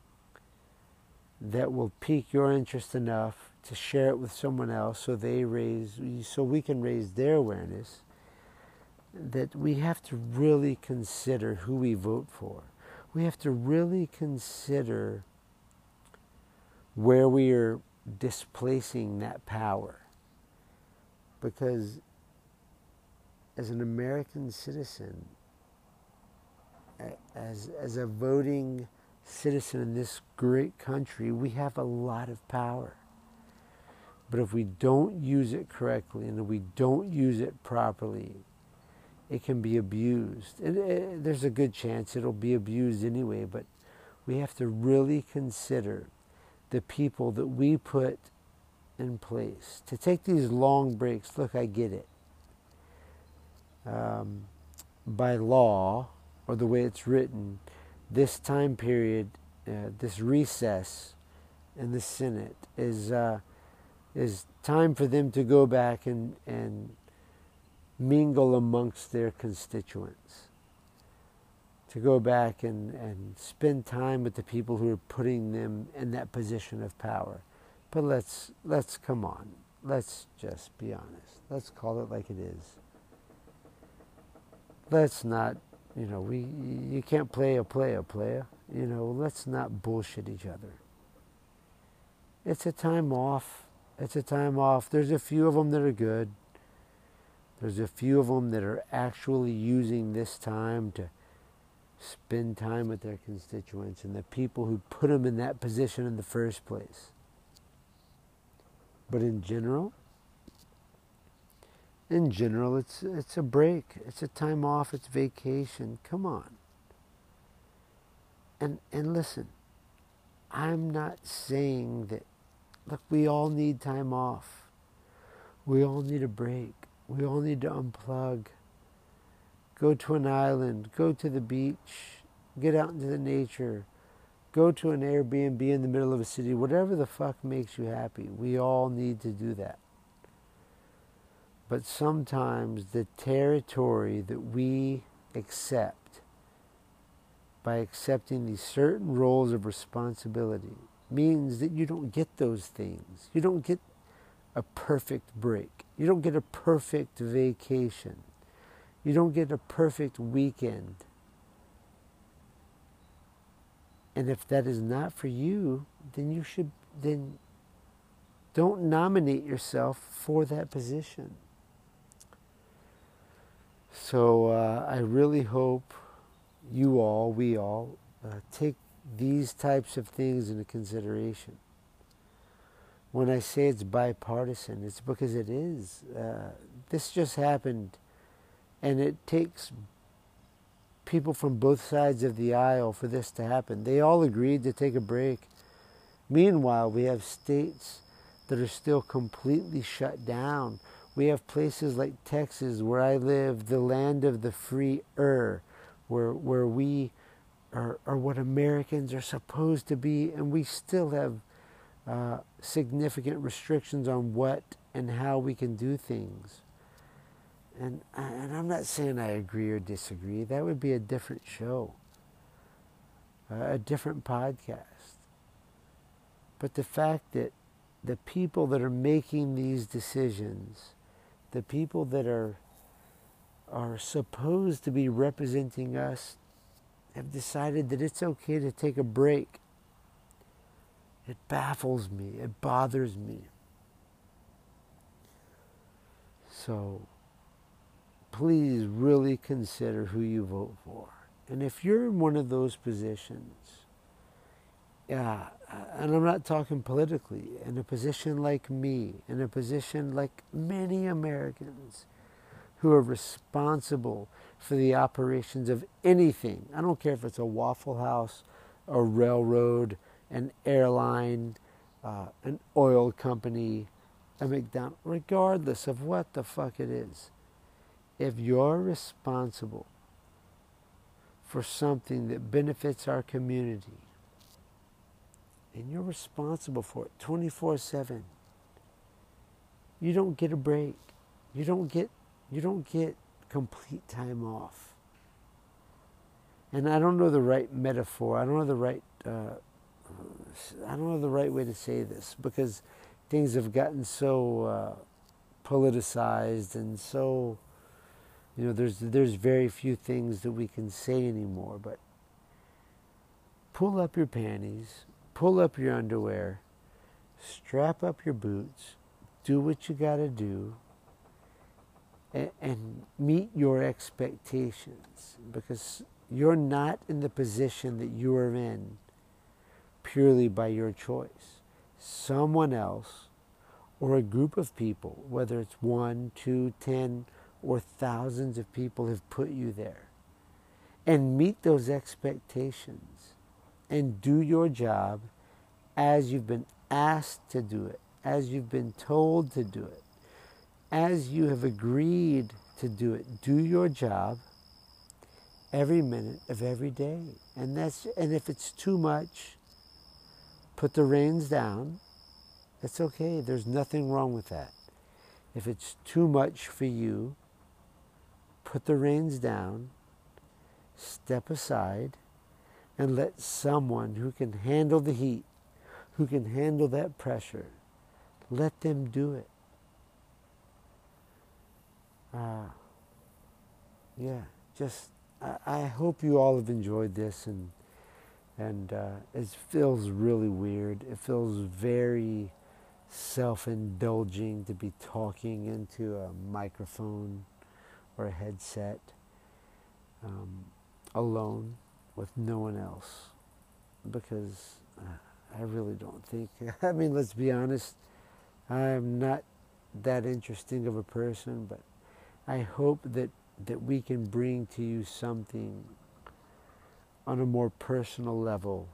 that will pique your interest enough to share it with someone else so they raise so we can raise their awareness that we have to really consider who we vote for. We have to really consider where we are displacing that power. Because as an American citizen, as, as a voting citizen in this great country, we have a lot of power. But if we don't use it correctly and if we don't use it properly, it can be abused. And uh, there's a good chance it'll be abused anyway, but we have to really consider the people that we put in place to take these long breaks. Look, I get it. Um, by law, or the way it's written, this time period, uh, this recess in the Senate is uh, is time for them to go back and, and mingle amongst their constituents, to go back and, and spend time with the people who are putting them in that position of power. But let's let's come on. Let's just be honest. Let's call it like it is. Let's not, you know, we you can't play a play a player. You know, let's not bullshit each other. It's a time off. It's a time off. There's a few of them that are good. There's a few of them that are actually using this time to spend time with their constituents and the people who put them in that position in the first place. But in general, in general, it's it's a break. It's a time off. It's vacation. Come on. And and listen, I'm not saying that. Look, we all need time off. We all need a break. We all need to unplug. Go to an island. Go to the beach. Get out into the nature Go to an Airbnb in the middle of a city, whatever the fuck makes you happy. We all need to do that. But sometimes the territory that we accept by accepting these certain roles of responsibility means that you don't get those things. You don't get a perfect break. You don't get a perfect vacation. You don't get a perfect weekend. And if that is not for you, then you should then don't nominate yourself for that position. So uh, I really hope you all, we all, uh, take these types of things into consideration. When I say it's bipartisan, it's because it is. Uh, this just happened, and it takes people from both sides of the aisle for this to happen. They all agreed to take a break. Meanwhile, we have states that are still completely shut down. We have places like Texas, where I live, the land of the free er, where, where we are, are what Americans are supposed to be, and we still have uh, significant restrictions on what and how we can do things. And, and I'm not saying I agree or disagree. That would be a different show, a different podcast. But the fact that the people that are making these decisions, the people that are are supposed to be representing us, have decided that it's okay to take a break. It baffles me. It bothers me. So please really consider who you vote for. And if you're in one of those positions, yeah, and I'm not talking politically, in a position like me, in a position like many Americans who are responsible for the operations of anything, I don't care if it's a Waffle House, a railroad, an airline, uh, an oil company, a McDonald's, regardless of what the fuck it is if you're responsible for something that benefits our community, and you're responsible for it 24 7, you don't get a break. You don't get, you don't get complete time off. And I don't know the right metaphor. I don't know the right. Uh, I don't know the right way to say this because things have gotten so uh, politicized and so you know, there's there's very few things that we can say anymore, but pull up your panties, pull up your underwear, strap up your boots, do what you got to do, and, and meet your expectations because you're not in the position that you are in purely by your choice. Someone else or a group of people, whether it's one, two, ten, or thousands of people have put you there. And meet those expectations and do your job as you've been asked to do it, as you've been told to do it, as you have agreed to do it. Do your job every minute of every day. And that's and if it's too much, put the reins down. That's okay. There's nothing wrong with that. If it's too much for you, put the reins down, step aside, and let someone who can handle the heat, who can handle that pressure, let them do it. Uh, yeah, just I, I, hope you all have enjoyed this and and uh, it feels really weird. It feels very self-indulging to be talking into a microphone or a headset um, alone with no one else because uh, I really don't think. (laughs) I mean, let's be honest. I'm not that interesting of a person, but I hope that, that we can bring to you something on a more personal level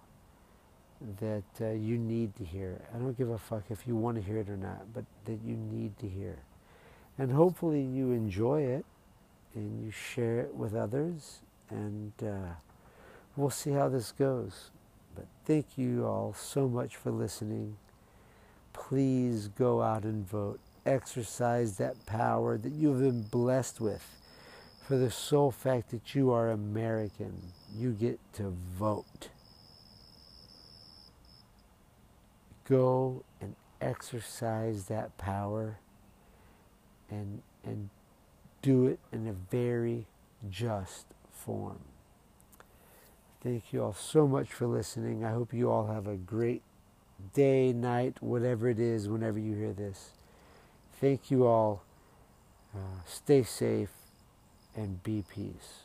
that uh, you need to hear. I don't give a fuck if you want to hear it or not, but that you need to hear. And hopefully you enjoy it and you share it with others, and uh, we'll see how this goes. But thank you all so much for listening. Please go out and vote exercise that power that you've been blessed with for the sole fact that you are American. You get to vote. Go and exercise that power and, and do it in a very just form. Thank you all so much for listening. I hope you all have a great day, night, whatever it is, whenever you hear this. Thank you all. Uh, stay safe and be peace.